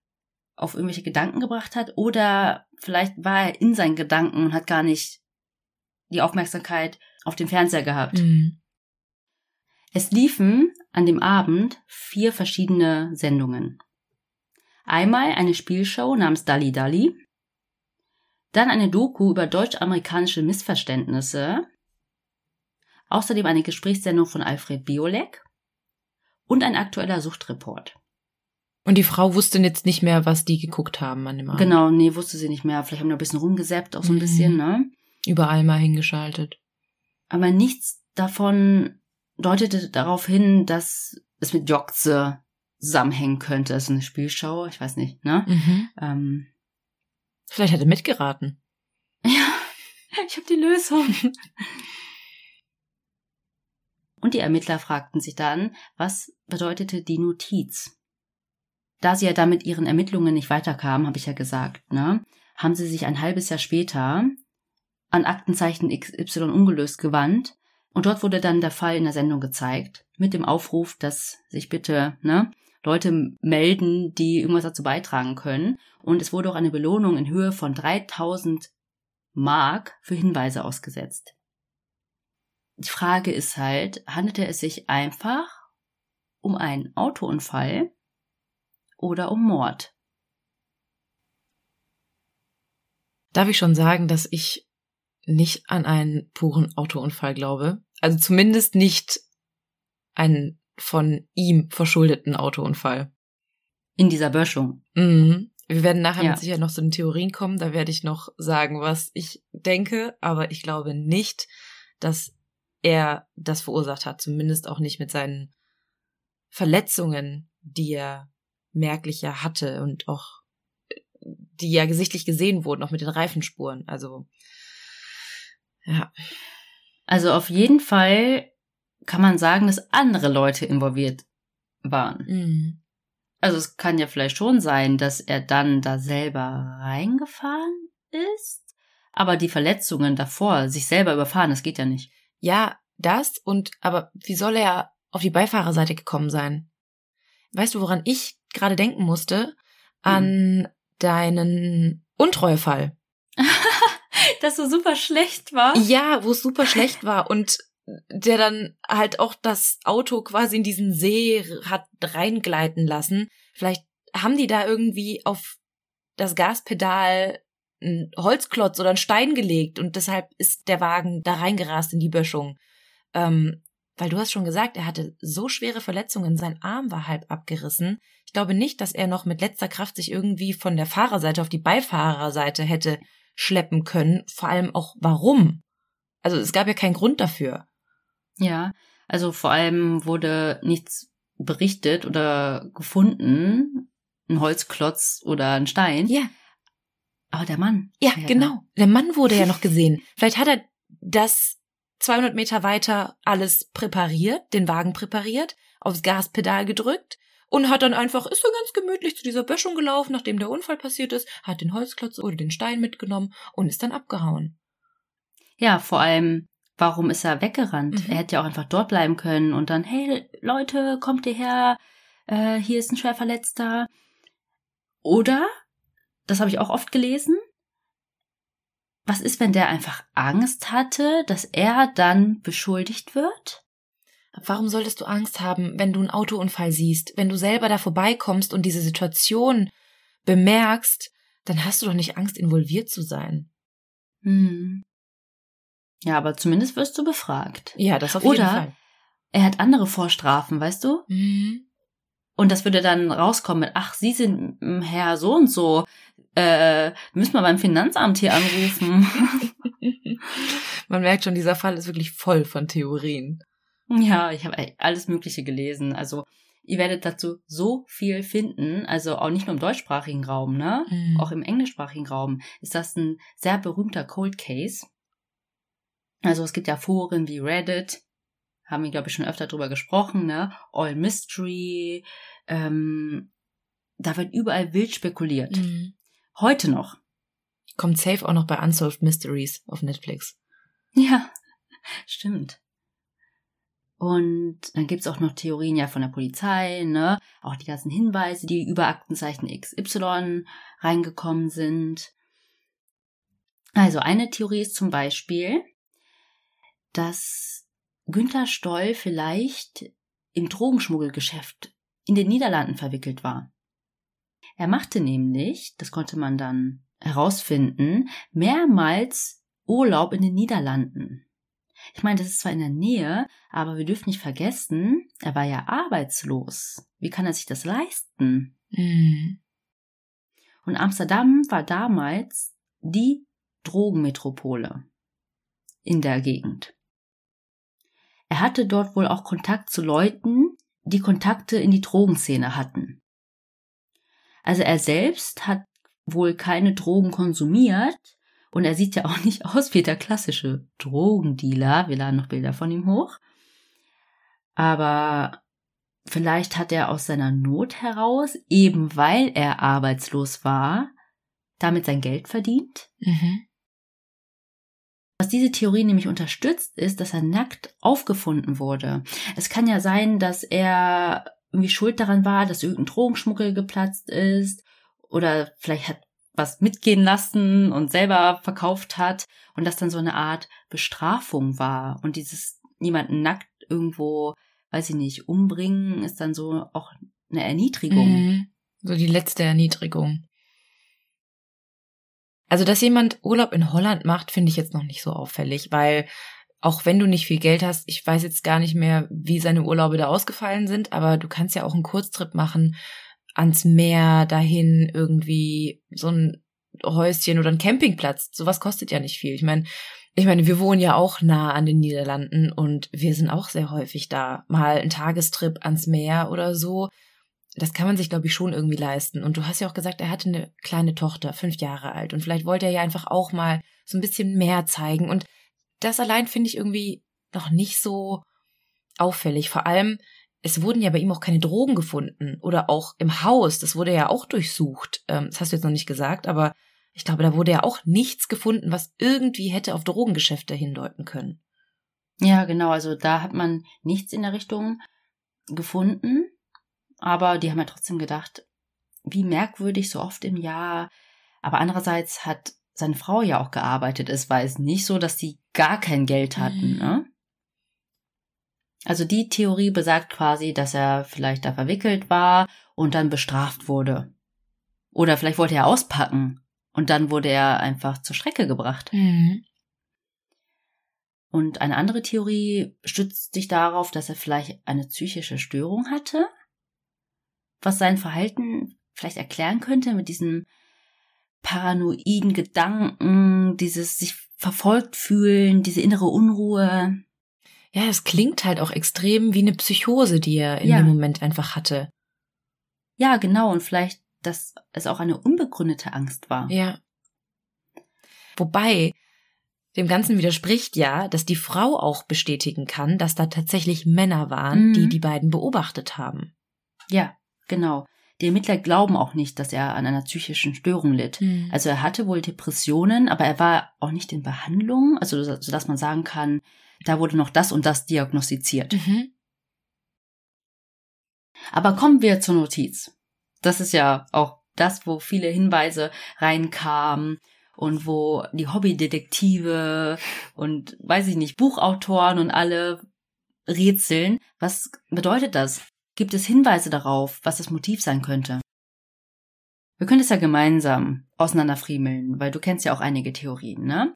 auf irgendwelche Gedanken gebracht hat? Oder vielleicht war er in seinen Gedanken und hat gar nicht die Aufmerksamkeit auf den Fernseher gehabt. Mhm. Es liefen an dem Abend vier verschiedene Sendungen. Einmal eine Spielshow namens Dalli Dalli, dann eine Doku über deutsch-amerikanische Missverständnisse, außerdem eine Gesprächssendung von Alfred Biolek und ein aktueller Suchtreport. Und die Frau wusste jetzt nicht mehr, was die geguckt haben an dem Abend. Genau, nee, wusste sie nicht mehr. Vielleicht haben wir ein bisschen rumgesäppt, auch so ein Mhm. bisschen, ne? Überall mal hingeschaltet. Aber nichts davon deutete darauf hin, dass es mit Jokze zusammenhängen könnte. Das ist eine Spielshow, ich weiß nicht, ne? Mhm. Ähm, Vielleicht hat er mitgeraten. ja, ich habe die Lösung. Und die Ermittler fragten sich dann, was bedeutete die Notiz? Da sie ja dann mit ihren Ermittlungen nicht weiterkamen, habe ich ja gesagt, ne, haben sie sich ein halbes Jahr später an Aktenzeichen XY ungelöst gewandt und dort wurde dann der Fall in der Sendung gezeigt mit dem Aufruf, dass sich bitte ne, Leute melden, die irgendwas dazu beitragen können. Und es wurde auch eine Belohnung in Höhe von 3000 Mark für Hinweise ausgesetzt. Die Frage ist halt, handelte es sich einfach um einen Autounfall oder um Mord? Darf ich schon sagen, dass ich nicht an einen puren Autounfall glaube? Also zumindest nicht einen von ihm verschuldeten Autounfall. In dieser Böschung. Mhm. Wir werden nachher Ja. mit Sicherheit noch zu den Theorien kommen. Da werde ich noch sagen, was ich denke. Aber ich glaube nicht, dass er das verursacht hat. Zumindest auch nicht mit seinen Verletzungen, die er merklich ja hatte und auch die ja gesichtlich gesehen wurden, auch mit den Reifenspuren. Also ja. Also auf jeden Fall kann man sagen, dass andere Leute involviert waren. Mhm. Also es kann ja vielleicht schon sein, dass er dann da selber reingefahren ist, aber die Verletzungen davor, sich selber überfahren, das geht ja nicht. Ja, das und aber wie soll er auf die Beifahrerseite gekommen sein? Weißt du, woran ich gerade denken musste? An deinen Untreuefall. das so super schlecht war. Ja, wo es super schlecht war und der dann halt auch das Auto quasi in diesen See hat reingleiten lassen. Vielleicht haben die da irgendwie auf das Gaspedal einen Holzklotz oder einen Stein gelegt und deshalb ist der Wagen da reingerast in die Böschung. Ähm, weil du hast schon gesagt, er hatte so schwere Verletzungen, sein Arm war halb abgerissen. Ich glaube nicht, dass er noch mit letzter Kraft sich irgendwie von der Fahrerseite auf die Beifahrerseite hätte schleppen können. Vor allem auch warum. Also es gab ja keinen Grund dafür. Ja, also vor allem wurde nichts berichtet oder gefunden, ein Holzklotz oder ein Stein. Ja. Aber der Mann. Ja, ja genau. Der Mann wurde ja noch gesehen. Vielleicht hat er das 200 Meter weiter alles präpariert, den Wagen präpariert, aufs Gaspedal gedrückt und hat dann einfach, ist dann ganz gemütlich zu dieser Böschung gelaufen, nachdem der Unfall passiert ist, hat den Holzklotz oder den Stein mitgenommen und ist dann abgehauen. Ja, vor allem, warum ist er weggerannt? Mhm. Er hätte ja auch einfach dort bleiben können und dann, hey Leute, kommt ihr her, äh, hier ist ein Schwerverletzter. Oder, das habe ich auch oft gelesen, was ist, wenn der einfach Angst hatte, dass er dann beschuldigt wird? Warum solltest du Angst haben, wenn du einen Autounfall siehst? Wenn du selber da vorbeikommst und diese Situation bemerkst, dann hast du doch nicht Angst, involviert zu sein. Hm. Ja, aber zumindest wirst du befragt. Ja, das auf jeden Oder Fall. Er hat andere Vorstrafen, weißt du? Mhm. Und das würde dann rauskommen mit, ach, Sie sind Herr so und so. Äh, müssen wir beim Finanzamt hier anrufen. Man merkt schon, dieser Fall ist wirklich voll von Theorien. Ja, ich habe alles Mögliche gelesen. Also ihr werdet dazu so viel finden, also auch nicht nur im deutschsprachigen Raum, ne? Mhm. Auch im englischsprachigen Raum ist das ein sehr berühmter Cold Case. Also es gibt ja Foren wie Reddit, haben wir, glaube ich, schon öfter drüber gesprochen, ne? All Mystery, ähm, da wird überall wild spekuliert. Mhm. Heute noch. Kommt safe auch noch bei Unsolved Mysteries auf Netflix. Ja, stimmt. Und dann gibt's auch noch Theorien ja von der Polizei, ne? Auch die ganzen Hinweise, die über Aktenzeichen XY reingekommen sind. Also eine Theorie ist zum Beispiel, dass Günther Stoll vielleicht im Drogenschmuggelgeschäft in den Niederlanden verwickelt war. Er machte nämlich, das konnte man dann herausfinden, mehrmals Urlaub in den Niederlanden. Ich meine, das ist zwar in der Nähe, aber wir dürfen nicht vergessen, er war ja arbeitslos. Wie kann er sich das leisten? Mhm. Und Amsterdam war damals die Drogenmetropole in der Gegend. Er hatte dort wohl auch Kontakt zu Leuten, die Kontakte in die Drogenszene hatten. Also er selbst hat wohl keine Drogen konsumiert und er sieht ja auch nicht aus wie der klassische Drogendealer. Wir laden noch Bilder von ihm hoch. Aber vielleicht hat er aus seiner Not heraus, eben weil er arbeitslos war, damit sein Geld verdient. Mhm. Diese Theorie nämlich unterstützt, ist, dass er nackt aufgefunden wurde. Es kann ja sein, dass er irgendwie schuld daran war, dass irgendein Drogenschmuggel geplatzt ist oder vielleicht hat was mitgehen lassen und selber verkauft hat und das dann so eine Art Bestrafung war und dieses niemanden nackt irgendwo, weiß ich nicht, umbringen ist dann so auch eine Erniedrigung. Mhm. So die letzte Erniedrigung. Also, dass jemand Urlaub in Holland macht, finde ich jetzt noch nicht so auffällig, weil auch wenn du nicht viel Geld hast, ich weiß jetzt gar nicht mehr, wie seine Urlaube da ausgefallen sind, aber du kannst ja auch einen Kurztrip machen ans Meer, dahin irgendwie so ein Häuschen oder ein Campingplatz. Sowas kostet ja nicht viel. Ich meine, ich meine, wir wohnen ja auch nah an den Niederlanden und wir sind auch sehr häufig da. Mal ein Tagestrip ans Meer oder so das kann man sich, glaube ich, schon irgendwie leisten. Und du hast ja auch gesagt, er hatte eine kleine Tochter, fünf Jahre alt. Und vielleicht wollte er ja einfach auch mal so ein bisschen mehr zeigen. Und das allein finde ich irgendwie noch nicht so auffällig. Vor allem, es wurden ja bei ihm auch keine Drogen gefunden. Oder auch im Haus, das wurde ja auch durchsucht. Ähm, das hast du jetzt noch nicht gesagt, aber ich glaube, da wurde ja auch nichts gefunden, was irgendwie hätte auf Drogengeschäfte hindeuten können. Ja, genau. Also da hat man nichts in der Richtung gefunden. Aber die haben ja trotzdem gedacht, wie merkwürdig, so oft im Jahr. Aber andererseits hat seine Frau ja auch gearbeitet. Es war es nicht so, dass die gar kein Geld hatten. Mhm. Ne? Also die Theorie besagt quasi, dass er vielleicht da verwickelt war und dann bestraft wurde. Oder vielleicht wollte er auspacken und dann wurde er einfach zur Strecke gebracht. Mhm. Und eine andere Theorie stützt sich darauf, dass er vielleicht eine psychische Störung hatte, was sein Verhalten vielleicht erklären könnte mit diesem paranoiden Gedanken, dieses sich verfolgt fühlen, diese innere Unruhe. Ja, es klingt halt auch extrem wie eine Psychose, die er in Ja. dem Moment einfach hatte. Ja, genau, und vielleicht, dass es auch eine unbegründete Angst war. Ja. Wobei dem Ganzen widerspricht ja, dass die Frau auch bestätigen kann, dass da tatsächlich Männer waren, Mhm. die die beiden beobachtet haben. Ja, genau. Die Ermittler glauben auch nicht, dass er an einer psychischen Störung litt. Also, Also er hatte wohl Depressionen, aber er war auch nicht in Behandlung, also so- sodass man sagen kann, da wurde noch das und das diagnostiziert. mhm. Aber kommen wir zur Notiz. Das ist ja auch das, wo viele Hinweise reinkamen und wo die Hobbydetektive und weiß ich nicht, Buchautoren und alle rätseln. Was bedeutet das? Gibt es Hinweise darauf, was das Motiv sein könnte? Wir können es ja gemeinsam auseinanderfriemeln, weil du kennst ja auch einige Theorien, ne?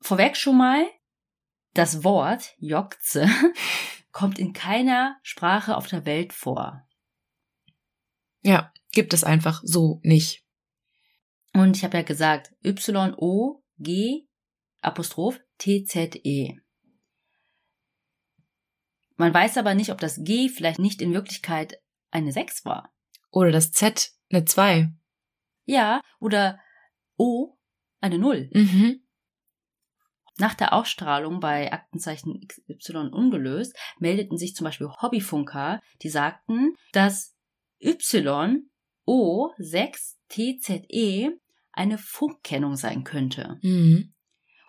Vorweg schon mal, das Wort Jokze kommt in keiner Sprache auf der Welt vor. Ja, gibt es einfach so nicht. Und ich habe ja gesagt, Y-O-G Apostroph T-Z-E. Man weiß aber nicht, ob das G vielleicht nicht in Wirklichkeit eine 6 war. Oder das Z eine 2. Ja, oder O eine 0. Mhm. Nach der Ausstrahlung bei Aktenzeichen XY ungelöst meldeten sich zum Beispiel Hobbyfunker, die sagten, dass Y O 6 TZE eine Funkkennung sein könnte. Mhm.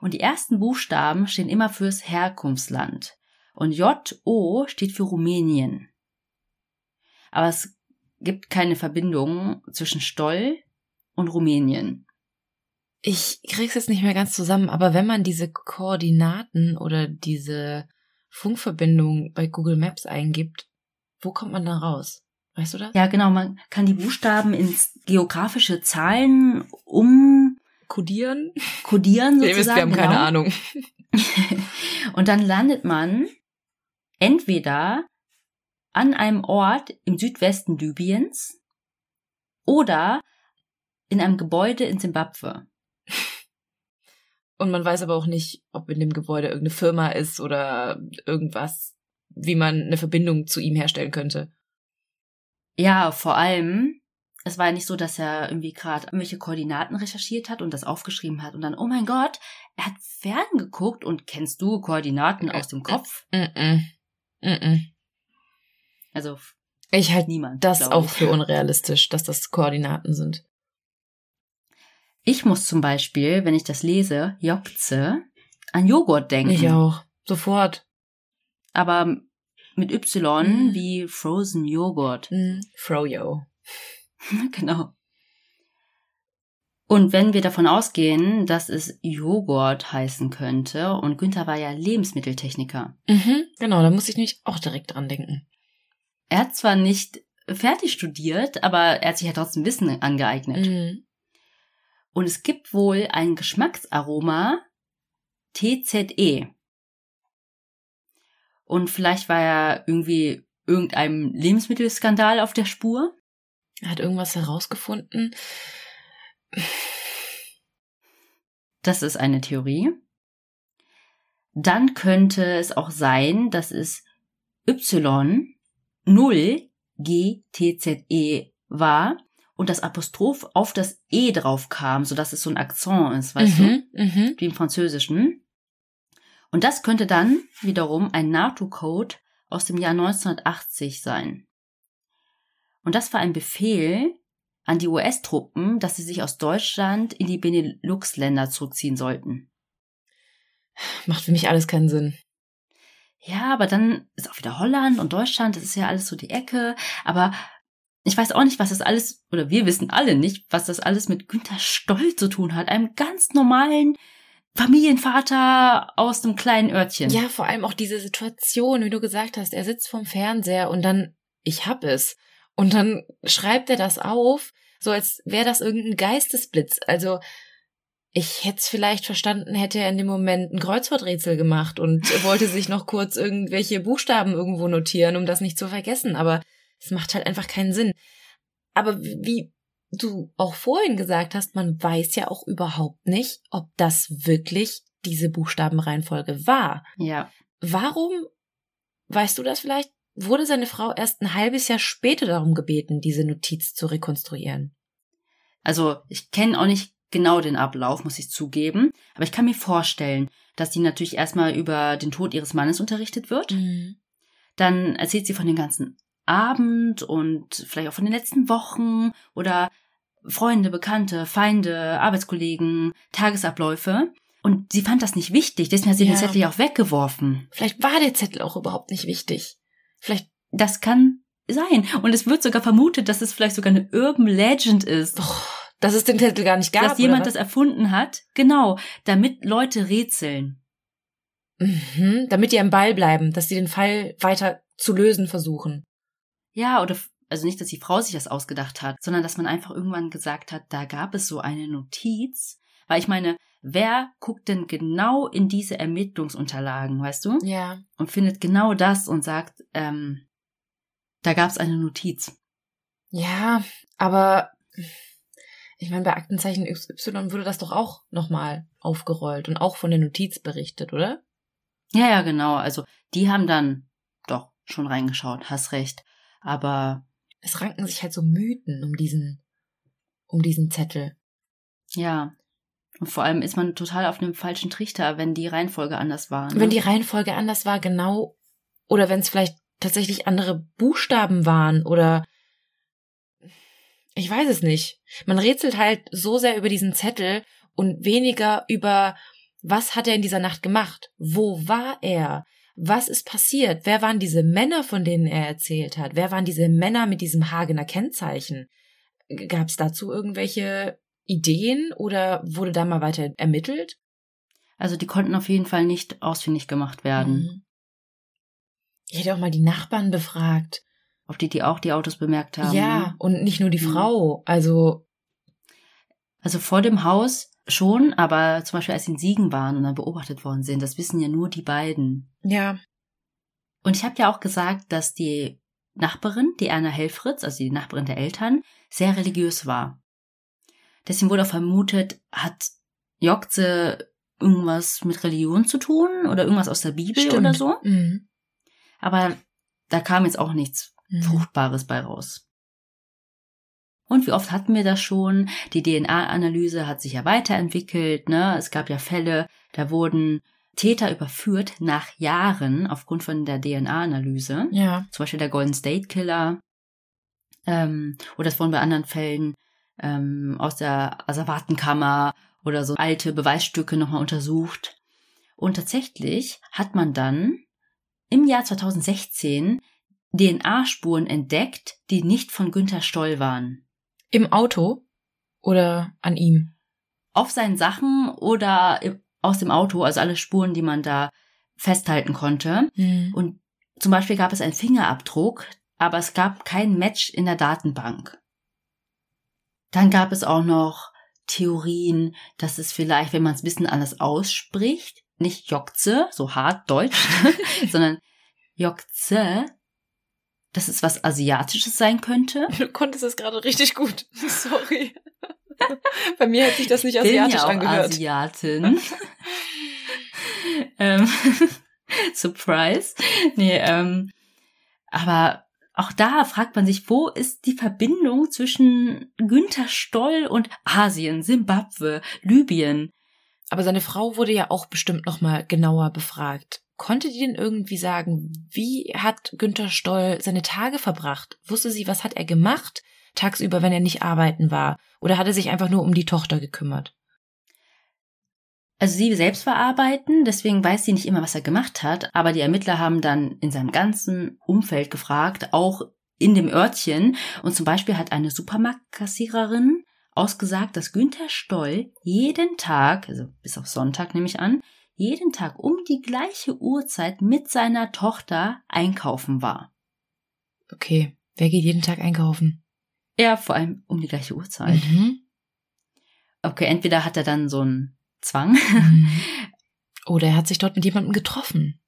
Und die ersten Buchstaben stehen immer fürs Herkunftsland. Und J-O steht für Rumänien. Aber es gibt keine Verbindung zwischen Stoll und Rumänien. Ich krieg's jetzt nicht mehr ganz zusammen, aber wenn man diese Koordinaten oder diese Funkverbindung bei Google Maps eingibt, wo kommt man da raus? Weißt du das? Ja, genau, man kann die Buchstaben ins geografische Zahlen umkodieren Kodieren? sozusagen. Ihr wisst, wir haben keine genau. Ahnung. Und dann landet man entweder an einem Ort im Südwesten Libyens oder in einem Gebäude in Simbabwe. Und man weiß aber auch nicht, ob in dem Gebäude irgendeine Firma ist oder irgendwas, wie man eine Verbindung zu ihm herstellen könnte. Ja, vor allem, es war ja nicht so, dass er irgendwie gerade irgendwelche Koordinaten recherchiert hat und das aufgeschrieben hat und dann, oh mein Gott, er hat Fernsehen geguckt und kennst du Koordinaten aus dem Kopf? Mm-mm. Mm-mm. Also Ich halte niemand. das auch ich. für unrealistisch, dass das Koordinaten sind. Ich muss zum Beispiel, wenn ich das lese, Jokze, an Joghurt denken. Ich auch. Sofort. aber mit Y Mhm. wie Frozen Joghurt. Mm. Froyo. genau. Und wenn wir davon ausgehen, dass es Joghurt heißen könnte, und Günther war ja Lebensmitteltechniker. Mhm. Genau, da muss ich nämlich auch direkt dran denken. Er hat zwar nicht fertig studiert, aber er hat sich ja trotzdem Wissen angeeignet. Mhm. Und es gibt wohl ein Geschmacksaroma TZE. Und vielleicht war er irgendwie irgendeinem Lebensmittelskandal auf der Spur. Er hat irgendwas herausgefunden. Das ist eine Theorie. Dann könnte es auch sein, dass es Y 0 GTZE war und das Apostroph auf das E drauf kam, sodass es so ein Akzent ist, weißt du? mhm. Mhm. wie im Französischen. Und das könnte dann wiederum ein NATO-Code aus dem Jahr 1980 sein. Und das war ein Befehl an die US-Truppen, dass sie sich aus Deutschland in die Benelux-Länder zurückziehen sollten. Macht für mich alles keinen Sinn. Ja, aber dann ist auch wieder Holland und Deutschland, das ist ja alles so die Ecke. Aber ich weiß auch nicht, was das alles, oder wir wissen alle nicht, was das alles mit Günther Stoll zu tun hat, einem ganz normalen Familienvater aus einem kleinen Örtchen. Ja, vor allem auch diese Situation, wie du gesagt hast, er sitzt vorm Fernseher und dann, ich hab es. Und dann schreibt er das auf, so als wäre das irgendein Geistesblitz. Also, ich hätte es vielleicht verstanden, hätte er in dem Moment ein Kreuzworträtsel gemacht und wollte sich noch kurz irgendwelche Buchstaben irgendwo notieren, um das nicht zu vergessen. Aber es macht halt einfach keinen Sinn. Aber wie du auch vorhin gesagt hast, man weiß ja auch überhaupt nicht, ob das wirklich diese Buchstabenreihenfolge war. Ja. Warum, weißt du das vielleicht, wurde seine Frau erst ein halbes Jahr später darum gebeten, diese Notiz zu rekonstruieren? Also ich kenne auch nicht genau den Ablauf, muss ich zugeben. Aber ich kann mir vorstellen, dass sie natürlich erstmal über den Tod ihres Mannes unterrichtet wird. Mhm. Dann erzählt sie von dem ganzen Abend und vielleicht auch von den letzten Wochen oder Freunde, Bekannte, Feinde, Arbeitskollegen, Tagesabläufe. Und sie fand das nicht wichtig, deswegen hat sie Ja. den Zettel ja auch weggeworfen. Vielleicht war der Zettel auch überhaupt nicht wichtig. Vielleicht, Das kann sein. Und es wird sogar vermutet, dass es vielleicht sogar eine Urban Legend ist. oh, dass es den Zettel gar nicht gab. dass jemand das erfunden hat. Genau, damit Leute rätseln. Mhm, damit die am Ball bleiben, dass sie den Fall weiter zu lösen versuchen. Ja, oder also nicht, dass die Frau sich das ausgedacht hat, sondern dass man einfach irgendwann gesagt hat, da gab es so eine Notiz. Weil ich meine, wer guckt denn genau in diese Ermittlungsunterlagen, weißt du? Ja. Und findet genau das und sagt, ähm, da gab es eine Notiz. Ja, aber ich meine, bei Aktenzeichen XY wurde das doch auch nochmal aufgerollt und auch von der Notiz berichtet, oder? Ja, ja, genau. Also die haben dann doch schon reingeschaut, hast recht. Aber Es ranken sich halt so Mythen um diesen, um diesen Zettel. ja. Und vor allem ist man total auf einem falschen Trichter, wenn die Reihenfolge anders war. Ne? Wenn die Reihenfolge anders war, genau, oder wenn es vielleicht tatsächlich andere Buchstaben waren oder ich weiß es nicht. Man rätselt halt so sehr über diesen Zettel und weniger über, was hat er in dieser Nacht gemacht? Wo war er? Was ist passiert? Wer waren diese Männer, von denen er erzählt hat? Wer waren diese Männer mit diesem Hagener Kennzeichen? Gab es dazu irgendwelche Ideen oder wurde da mal weiter ermittelt? Also die konnten auf jeden Fall nicht ausfindig gemacht werden. Mhm. Ich hätte auch mal die Nachbarn befragt. Ob die die auch die Autos bemerkt haben. Ja, ne? und nicht nur die Mhm. Frau. Also, Also vor dem Haus schon, aber zum Beispiel als sie in Siegen waren und dann beobachtet worden sind, das wissen ja nur die beiden. ja. Und ich habe ja auch gesagt, dass die Nachbarin, die Erna Helfritz, also die Nachbarin der Eltern, sehr religiös war. Deswegen wurde auch vermutet, hat Jokze irgendwas mit Religion zu tun oder irgendwas aus der Bibel oder so. Mhm. Aber da kam jetzt auch nichts Mhm. Fruchtbares bei raus. Und wie oft hatten wir das schon? Die DNA-Analyse hat sich ja weiterentwickelt. Ne? Es gab ja Fälle, da wurden Täter überführt nach Jahren aufgrund von der DNA-Analyse. Ja. Zum Beispiel der Golden State Killer. Ähm, oder es wurden bei anderen Fällen ähm, aus der Asservatenkammer oder so alte Beweisstücke nochmal untersucht. Und tatsächlich hat man dann im Jahr 2016 DNA-Spuren entdeckt, die nicht von Günther Stoll waren. Im Auto oder an ihm? Auf seinen Sachen oder aus dem Auto, also alle Spuren, die man da festhalten konnte. Mhm. Und zum Beispiel gab es einen Fingerabdruck, aber es gab kein Match in der Datenbank. Dann gab es auch noch Theorien, dass es vielleicht, wenn man es ein bisschen anders ausspricht, nicht Jokze, so hart deutsch, sondern Jokze, dass es was Asiatisches sein könnte. Du konntest es gerade richtig gut. Sorry. Bei mir hat sich das nicht bin asiatisch ja auch angehört. Asiatin. ähm, Surprise. Nee, ähm, aber auch da fragt man sich, wo ist die Verbindung zwischen Günther Stoll und Asien, Simbabwe, Libyen? Aber seine Frau wurde ja auch bestimmt noch mal genauer befragt. Konnte die denn irgendwie sagen, wie hat Günther Stoll seine Tage verbracht? Wusste sie, was hat er gemacht tagsüber, wenn er nicht arbeiten war? Oder hat er sich einfach nur um die Tochter gekümmert? Also sie selbst war arbeiten, deswegen weiß sie nicht immer, was er gemacht hat, aber die Ermittler haben dann in seinem ganzen Umfeld gefragt, auch in dem Örtchen. Und zum Beispiel hat eine Supermarktkassiererin ausgesagt, dass Günther Stoll jeden Tag, also bis auf Sonntag nehme ich an, jeden Tag um die gleiche Uhrzeit mit seiner Tochter einkaufen war. Okay, wer geht jeden Tag einkaufen? Er vor allem um die gleiche Uhrzeit. Mhm. Okay, entweder hat er dann so einen Zwang. Mhm. Oder er hat sich dort mit jemandem getroffen.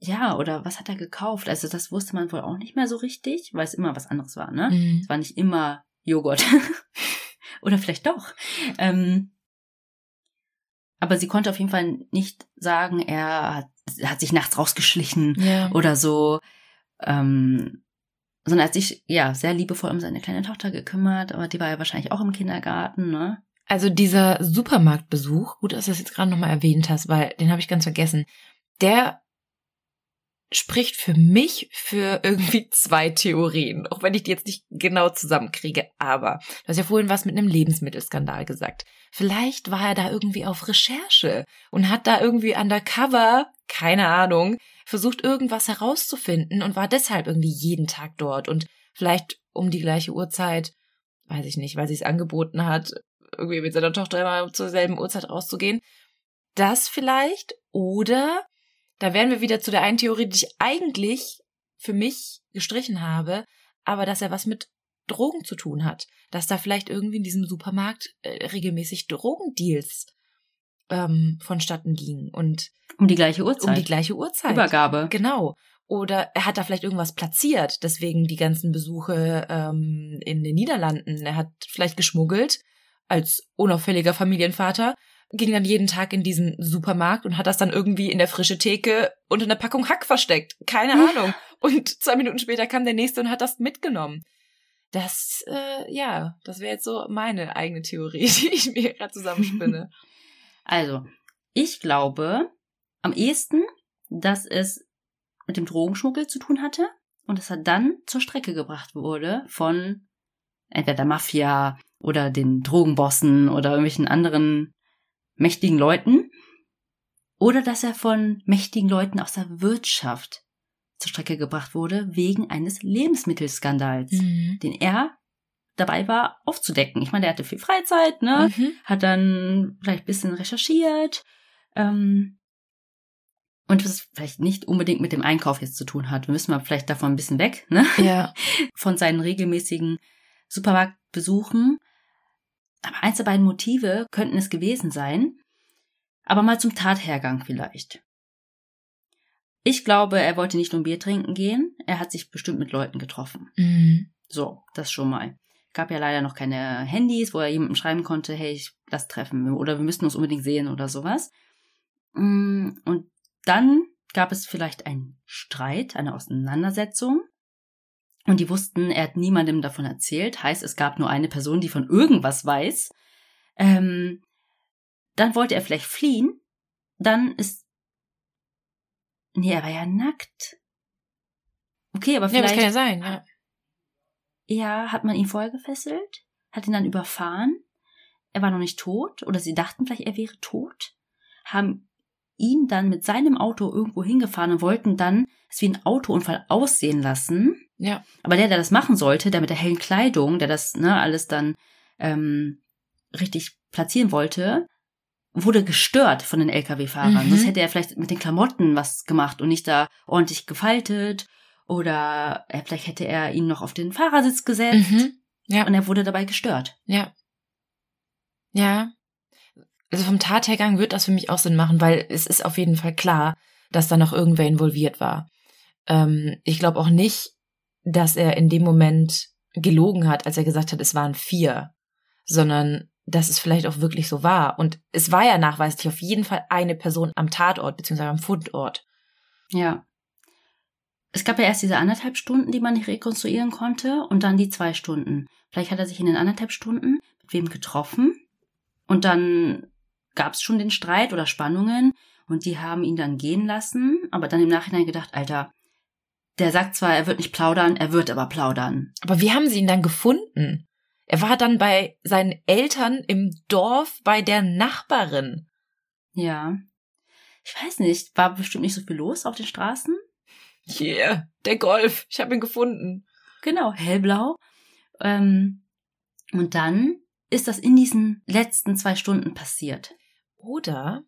ja, oder was hat er gekauft? Also das wusste man wohl auch nicht mehr so richtig, weil es immer was anderes war, ne? Mhm. Es war nicht immer Joghurt. oder vielleicht doch. Ähm, aber sie konnte auf jeden Fall nicht sagen, er hat, hat sich nachts rausgeschlichen Ja. oder so. Ähm, sondern er hat sich ja sehr liebevoll um seine kleine Tochter gekümmert, aber die war ja wahrscheinlich auch im Kindergarten, ne? Also dieser Supermarktbesuch, gut, dass du das jetzt gerade nochmal erwähnt hast, weil den habe ich ganz vergessen, der spricht für mich für irgendwie zwei Theorien, auch wenn ich die jetzt nicht genau zusammenkriege. Aber du hast ja vorhin was mit einem Lebensmittelskandal gesagt. Vielleicht war er da irgendwie auf Recherche und hat da irgendwie undercover, keine Ahnung, versucht irgendwas herauszufinden und war deshalb irgendwie jeden Tag dort und vielleicht um die gleiche Uhrzeit, weiß ich nicht, weil sie es angeboten hat, irgendwie mit seiner Tochter immer zur selben Uhrzeit rauszugehen. Das vielleicht oder da wären wir wieder zu der einen Theorie, die ich eigentlich für mich gestrichen habe, aber dass er was mit Drogen zu tun hat, dass da vielleicht irgendwie in diesem Supermarkt äh, regelmäßig Drogendeals ähm, vonstatten gingen und Um die gleiche Uhrzeit. um die gleiche Uhrzeit. Übergabe. Genau. Oder er hat da vielleicht irgendwas platziert, deswegen die ganzen Besuche ähm, in den Niederlanden. Er hat vielleicht geschmuggelt als unauffälliger Familienvater, ging dann jeden Tag in diesen Supermarkt und hat das dann irgendwie in der frische Theke unter einer Packung Hack versteckt. Keine Ahnung. Und zwei Minuten später kam der nächste und hat das mitgenommen. Das, äh, ja, das wäre jetzt so meine eigene Theorie, die ich mir gerade zusammenspinne. Also, ich glaube am ehesten, dass es mit dem Drogenschmuggel zu tun hatte und dass er dann zur Strecke gebracht wurde von entweder der Mafia oder den Drogenbossen oder irgendwelchen anderen mächtigen Leuten oder dass er von mächtigen Leuten aus der Wirtschaft zur Strecke gebracht wurde wegen eines Lebensmittelskandals, Mhm. den er dabei war aufzudecken. Ich meine, der hatte viel Freizeit, ne? Mhm. hat dann vielleicht ein bisschen recherchiert ähm, und was vielleicht nicht unbedingt mit dem Einkauf jetzt zu tun hat. Wir müssen mal vielleicht davon ein bisschen weg, ne? Ja. Von seinen regelmäßigen Supermarktbesuchen. Aber eins der beiden Motive könnten es gewesen sein. Aber mal zum Tathergang vielleicht. Ich glaube, er wollte nicht nur Bier trinken gehen, er hat sich bestimmt mit Leuten getroffen. Mhm. So, das schon mal. Gab ja leider noch keine Handys, wo er jemandem schreiben konnte, hey, ich lass treffen oder wir müssen uns unbedingt sehen oder sowas. Mm, Und dann gab es vielleicht einen Streit, eine Auseinandersetzung. Und die wussten, er hat niemandem davon erzählt. Heißt, es gab nur eine Person, die von irgendwas weiß. Ähm, dann wollte er vielleicht fliehen. Dann ist. Nee, er war ja nackt. Okay, aber Ja, das vielleicht. kann ja sein, ja. Ja, hat man ihn vorher gefesselt? Hat ihn dann überfahren? Er war noch nicht tot? Oder sie dachten vielleicht, er wäre tot? Haben ihn dann mit seinem Auto irgendwo hingefahren und wollten dann es wie ein Autounfall aussehen lassen. Ja. Aber der, der das machen sollte, der mit der hellen Kleidung, der das ne, alles dann ähm, richtig platzieren wollte, wurde gestört von den Lkw-Fahrern. Mhm. Sonst hätte er vielleicht mit den Klamotten was gemacht und nicht da ordentlich gefaltet. Oder äh, vielleicht hätte er ihn noch auf den Fahrersitz gesetzt Mhm. Ja. und er wurde dabei gestört. Ja. Ja. Also vom Tathergang wird das für mich auch Sinn machen, weil es ist auf jeden Fall klar, dass da noch irgendwer involviert war. Ähm, ich glaube auch nicht, dass er in dem Moment gelogen hat, als er gesagt hat, es waren vier, sondern dass es vielleicht auch wirklich so war. Und es war ja nachweislich auf jeden Fall eine Person am Tatort beziehungsweise am Fundort. Ja. Es gab ja erst diese anderthalb Stunden, die man nicht rekonstruieren konnte, und dann die zwei Stunden. Vielleicht hat er sich in den anderthalb Stunden mit wem getroffen und dann gab es schon den Streit oder Spannungen und die haben ihn dann gehen lassen, aber dann im Nachhinein gedacht, Alter, der sagt zwar, er wird nicht plaudern, er wird aber plaudern. Aber wie haben sie ihn dann gefunden? Er war dann bei seinen Eltern im Dorf bei der Nachbarin. Ja. Ich weiß nicht, war bestimmt nicht so viel los auf den Straßen. Yeah, der Golf. Ich habe ihn gefunden. genau, hellblau. Ähm, und dann ist das in diesen letzten zwei Stunden passiert. Oder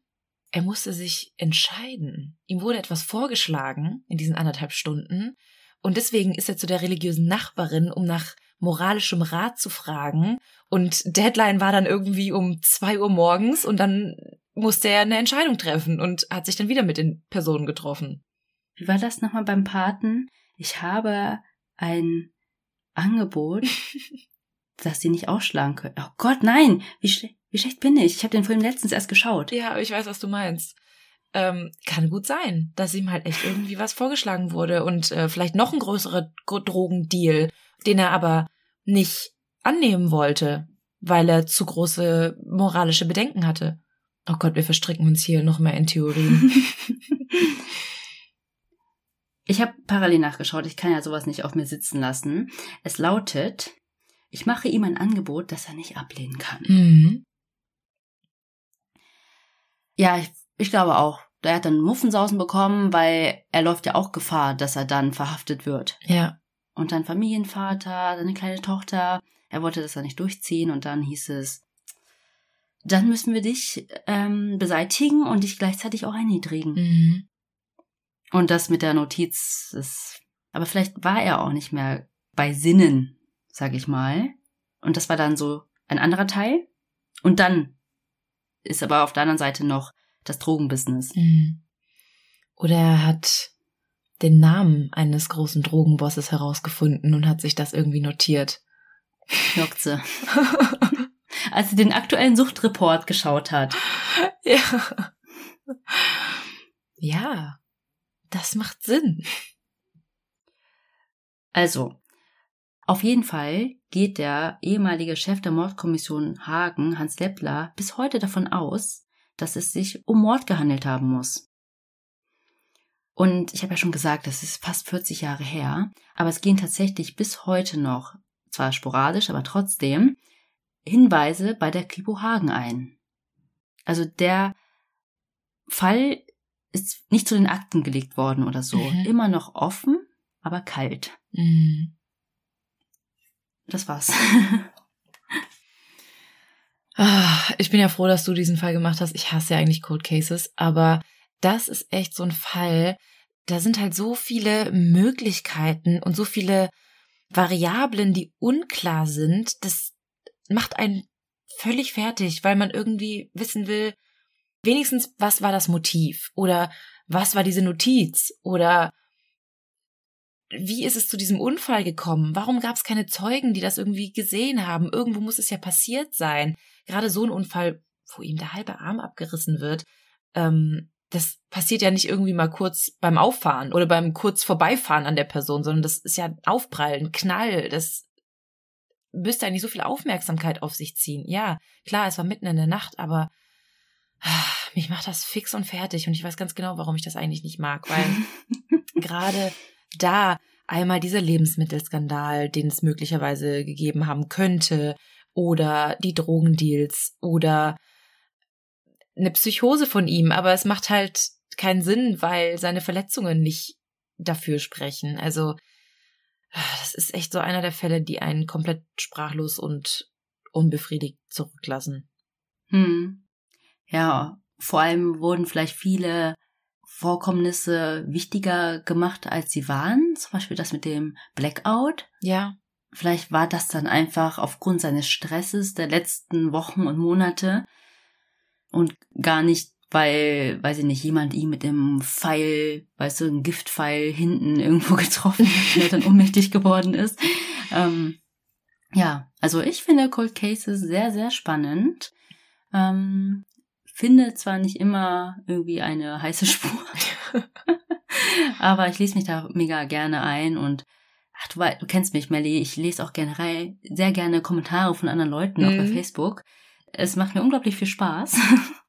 er musste sich entscheiden. Ihm wurde etwas vorgeschlagen in diesen anderthalb Stunden. Und deswegen ist er zu der religiösen Nachbarin, um nach moralischem Rat zu fragen. Und Deadline war dann irgendwie um zwei Uhr morgens und dann musste er eine Entscheidung treffen und hat sich dann wieder mit den Personen getroffen. Wie war das nochmal beim Paten? Ich habe ein Angebot, dass sie nicht ausschlagen können. Oh Gott, nein! Wie, schle wie schlecht bin ich? Ich habe den Film letztens erst geschaut. Ja, ich weiß, was du meinst. Ähm, kann gut sein, dass ihm halt echt irgendwie was vorgeschlagen wurde und äh, vielleicht noch ein größerer Drogendeal, den er aber nicht annehmen wollte, weil er zu große moralische Bedenken hatte. Oh Gott, wir verstricken uns hier noch mehr in Theorien. ich habe parallel nachgeschaut, ich kann ja sowas nicht auf mir sitzen lassen. Es lautet, ich mache ihm ein Angebot, das er nicht ablehnen kann. Mhm. Ja, ich, ich glaube auch. Er hat dann Muffensausen bekommen, weil er läuft ja auch Gefahr, dass er dann verhaftet wird. Ja. Und dann Familienvater, seine kleine Tochter. Er wollte das dann nicht durchziehen und dann hieß es, dann müssen wir dich ähm, beseitigen und dich gleichzeitig auch erniedrigen. Mhm. Und das mit der Notiz ist. Aber vielleicht war er auch nicht mehr bei Sinnen, sag ich mal. Und das war dann so ein anderer Teil. Und dann ist aber auf der anderen Seite noch das Drogenbusiness. Mhm. Oder er hat den Namen eines großen Drogenbosses herausgefunden und hat sich das irgendwie notiert. Jokze. Als sie den aktuellen Suchtreport geschaut hat. Ja. Ja, das macht Sinn. Also, auf jeden Fall geht der ehemalige Chef der Mordkommission Hagen, Hans Leppler, bis heute davon aus, dass es sich um Mord gehandelt haben muss. Und ich habe ja schon gesagt, das ist fast 40 Jahre her, aber es gehen tatsächlich bis heute noch, zwar sporadisch, aber trotzdem, Hinweise bei der Kripo Hagen ein. Also der Fall ist nicht zu den Akten gelegt worden oder so. Mhm. Immer noch offen, aber kalt. Mhm. Das war's. Ah, ich bin ja froh, dass du diesen Fall gemacht hast. Ich hasse ja eigentlich Cold Cases, aber das ist echt so ein Fall. Da sind halt so viele Möglichkeiten und so viele Variablen, die unklar sind. Das macht einen völlig fertig, weil man irgendwie wissen will, wenigstens, was war das Motiv? Oder was war diese Notiz? Oder wie ist es zu diesem Unfall gekommen? Warum gab es keine Zeugen, die das irgendwie gesehen haben? Irgendwo muss es ja passiert sein. Gerade so ein Unfall, wo ihm der halbe Arm abgerissen wird, ähm, das passiert ja nicht irgendwie mal kurz beim Auffahren oder beim kurz Vorbeifahren an der Person, sondern das ist ja Aufprall, Knall, das müsste eigentlich so viel Aufmerksamkeit auf sich ziehen. Ja, klar, es war mitten in der Nacht, aber ah, mich macht das fix und fertig und ich weiß ganz genau, warum ich das eigentlich nicht mag, weil gerade da einmal dieser Lebensmittelskandal, den es möglicherweise gegeben haben könnte, oder die Drogendeals oder eine Psychose von ihm, aber es macht halt keinen Sinn, weil seine Verletzungen nicht dafür sprechen. Also das ist echt so einer der Fälle, die einen komplett sprachlos und unbefriedigt zurücklassen. Hm. Ja, vor allem wurden vielleicht viele Vorkommnisse wichtiger gemacht, als sie waren. Zum Beispiel das mit dem Blackout. Ja. Vielleicht war das dann einfach aufgrund seines Stresses der letzten Wochen und Monate und gar nicht, weil, weiß ich nicht, jemand ihn mit dem Pfeil, weißt du, ein Giftpfeil hinten irgendwo getroffen hat, der dann ohnmächtig geworden ist. Ähm, ja, also ich finde Cold Cases sehr, sehr spannend. Ähm, finde zwar nicht immer irgendwie eine heiße Spur, aber ich lese mich da mega gerne ein und ach, du, du kennst mich, Melly, ich lese auch generell sehr gerne Kommentare von anderen Leuten, mhm. auch bei. Facebook. Es macht mir unglaublich viel Spaß,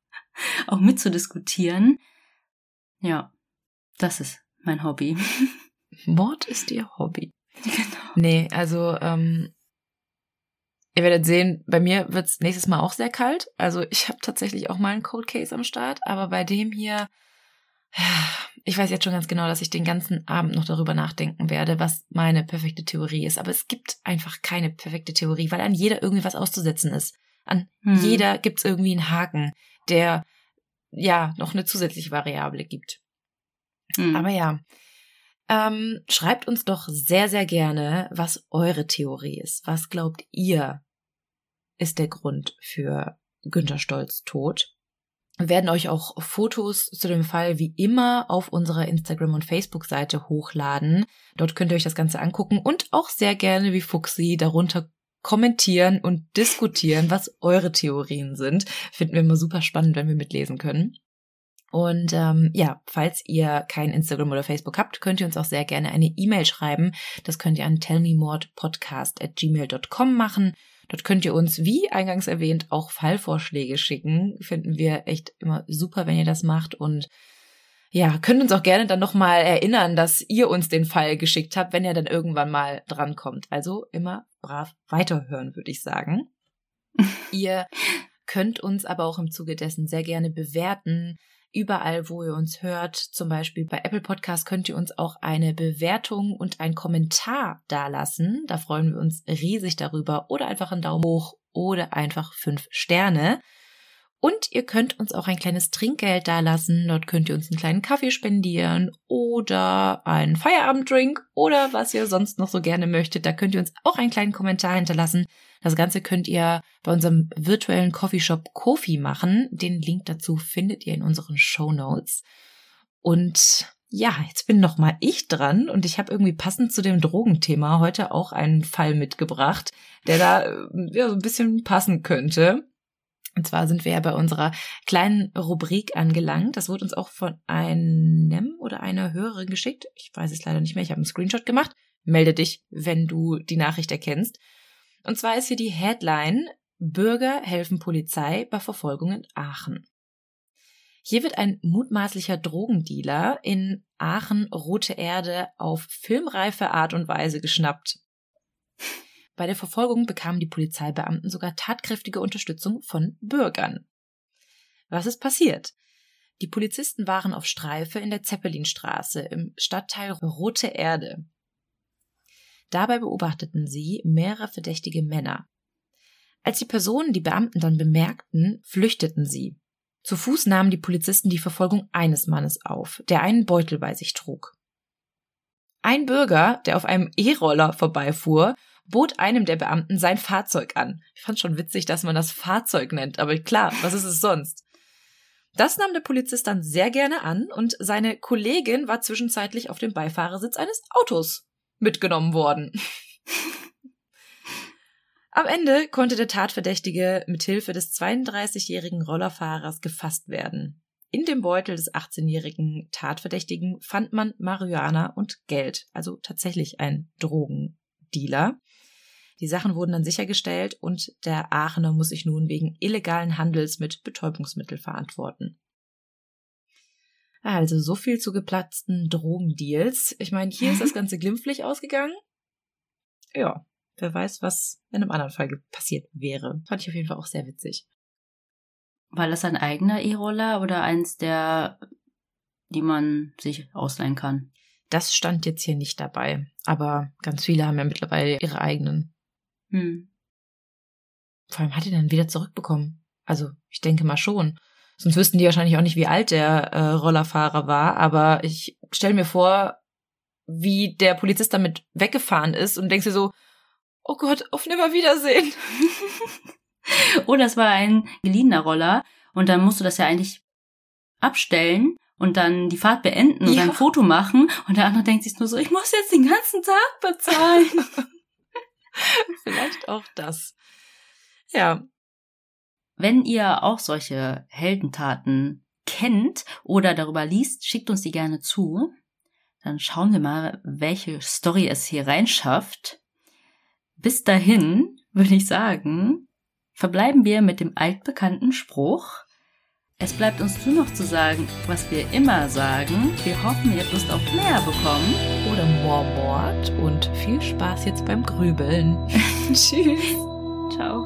auch mitzudiskutieren. Ja, das ist mein Hobby. Mord ist ihr Hobby. Genau. Nee, also ähm, Ihr werdet sehen, bei mir wird's nächstes Mal auch sehr kalt. Also ich habe tatsächlich auch mal einen Cold Case am Start, aber bei dem hier, Ich weiß jetzt schon ganz genau, dass ich den ganzen Abend noch darüber nachdenken werde, was meine perfekte Theorie ist. Aber es gibt einfach keine perfekte Theorie, weil an jeder irgendwie was auszusetzen ist. An hm. jeder gibt's irgendwie einen Haken, der ja noch eine zusätzliche Variable gibt. Hm. Aber ja, ähm, schreibt uns doch sehr, sehr gerne, was eure Theorie ist. Was glaubt ihr ist der Grund für Günter Stolz Tod? Wir werden euch auch Fotos zu dem Fall wie immer auf unserer Instagram- und Facebook-Seite hochladen. Dort könnt ihr euch das Ganze angucken und auch sehr gerne wie Fuxi darunter kommentieren und diskutieren, was eure Theorien sind. Finden wir immer super spannend, wenn wir mitlesen können. Und ähm, ja, falls ihr kein Instagram oder Facebook habt, könnt ihr uns auch sehr gerne eine E-Mail schreiben. Das könnt ihr an tellmemordpodcast at gmail.com machen. Dort könnt ihr uns, wie eingangs erwähnt, auch Fallvorschläge schicken. Finden wir echt immer super, wenn ihr das macht. Und ja, könnt uns auch gerne dann nochmal erinnern, dass ihr uns den Fall geschickt habt, wenn ihr dann irgendwann mal drankommt. Also immer brav weiterhören, würde ich sagen. ihr könnt uns aber auch im Zuge dessen sehr gerne bewerten überall, wo ihr uns hört. Zum Beispiel bei Apple Podcast könnt ihr uns auch eine Bewertung und einen Kommentar dalassen. Da freuen wir uns riesig darüber. Oder einfach einen Daumen hoch oder einfach fünf Sterne. Und ihr könnt uns auch ein kleines Trinkgeld dalassen. Dort könnt ihr uns einen kleinen Kaffee spendieren oder einen Feierabenddrink oder was ihr sonst noch so gerne möchtet. Da könnt ihr uns auch einen kleinen Kommentar hinterlassen. Das Ganze könnt ihr bei unserem virtuellen Coffeeshop Kofi machen. Den Link dazu findet ihr in unseren Show Notes. Und ja, jetzt bin noch mal ich dran und ich habe irgendwie passend zu dem Drogenthema heute auch einen Fall mitgebracht, der da äh, ja, so ein bisschen passen könnte. Und zwar sind wir ja bei unserer kleinen Rubrik angelangt. Das wurde uns auch von einem oder einer Hörerin geschickt. Ich weiß es leider nicht mehr. Ich habe einen Screenshot gemacht. Melde dich, wenn du die Nachricht erkennst. Und zwar ist hier die Headline Bürger helfen Polizei bei Verfolgung in Aachen. Hier wird ein mutmaßlicher Drogendealer in Aachen Rote Erde auf filmreife Art und Weise geschnappt. Bei der Verfolgung bekamen die Polizeibeamten sogar tatkräftige Unterstützung von Bürgern. Was ist passiert? Die Polizisten waren auf Streife in der Zeppelinstraße im Stadtteil Rote Erde. Dabei beobachteten sie mehrere verdächtige Männer. Als die Personen die Beamten dann bemerkten, flüchteten sie. Zu Fuß nahmen die Polizisten die Verfolgung eines Mannes auf, der einen Beutel bei sich trug. Ein Bürger, der auf einem E-Roller vorbeifuhr, bot einem der Beamten sein Fahrzeug an. Ich fand schon witzig, dass man das Fahrzeug nennt, aber klar, was ist es sonst? Das nahm der Polizist dann sehr gerne an und seine Kollegin war zwischenzeitlich auf dem Beifahrersitz eines Autos mitgenommen worden. Am Ende konnte der Tatverdächtige mit Hilfe des 32-jährigen Rollerfahrers gefasst werden. In dem Beutel des 18-jährigen Tatverdächtigen fand man Marihuana und Geld, also tatsächlich ein Drogendealer. Die Sachen wurden dann sichergestellt und der Aachener muss sich nun wegen illegalen Handels mit Betäubungsmittel verantworten. Also so viel zu geplatzten Drogendeals. Ich meine, hier ist das Ganze glimpflich ausgegangen. Ja, wer weiß, was in einem anderen Fall passiert wäre. Fand ich auf jeden Fall auch sehr witzig. War das ein eigener E-Roller oder eins der, die man sich ausleihen kann? Das stand jetzt hier nicht dabei. Aber ganz viele haben ja mittlerweile ihre eigenen. Hm. Vor allem hat er dann wieder zurückbekommen. Also, ich denke mal schon. Sonst wüssten die wahrscheinlich auch nicht, wie alt der äh, Rollerfahrer war. Aber ich stelle mir vor, wie der Polizist damit weggefahren ist und denkst dir so, oh Gott, auf Nimmerwiedersehen. Oder es war ein geliehener Roller und dann musst du das ja eigentlich abstellen und dann die Fahrt beenden und ja. ein Foto machen und der andere denkt sich nur so, ich muss jetzt den ganzen Tag bezahlen. Vielleicht auch das. Ja, wenn ihr auch solche Heldentaten kennt oder darüber liest, schickt uns die gerne zu. Dann schauen wir mal, welche Story es hier reinschafft. Bis dahin würde ich sagen, verbleiben wir mit dem altbekannten Spruch. Es bleibt uns nur noch zu sagen, was wir immer sagen. Wir hoffen, ihr habt Lust auf mehr bekommen. Oder more Mord und viel Spaß jetzt beim Grübeln. Tschüss. Ciao.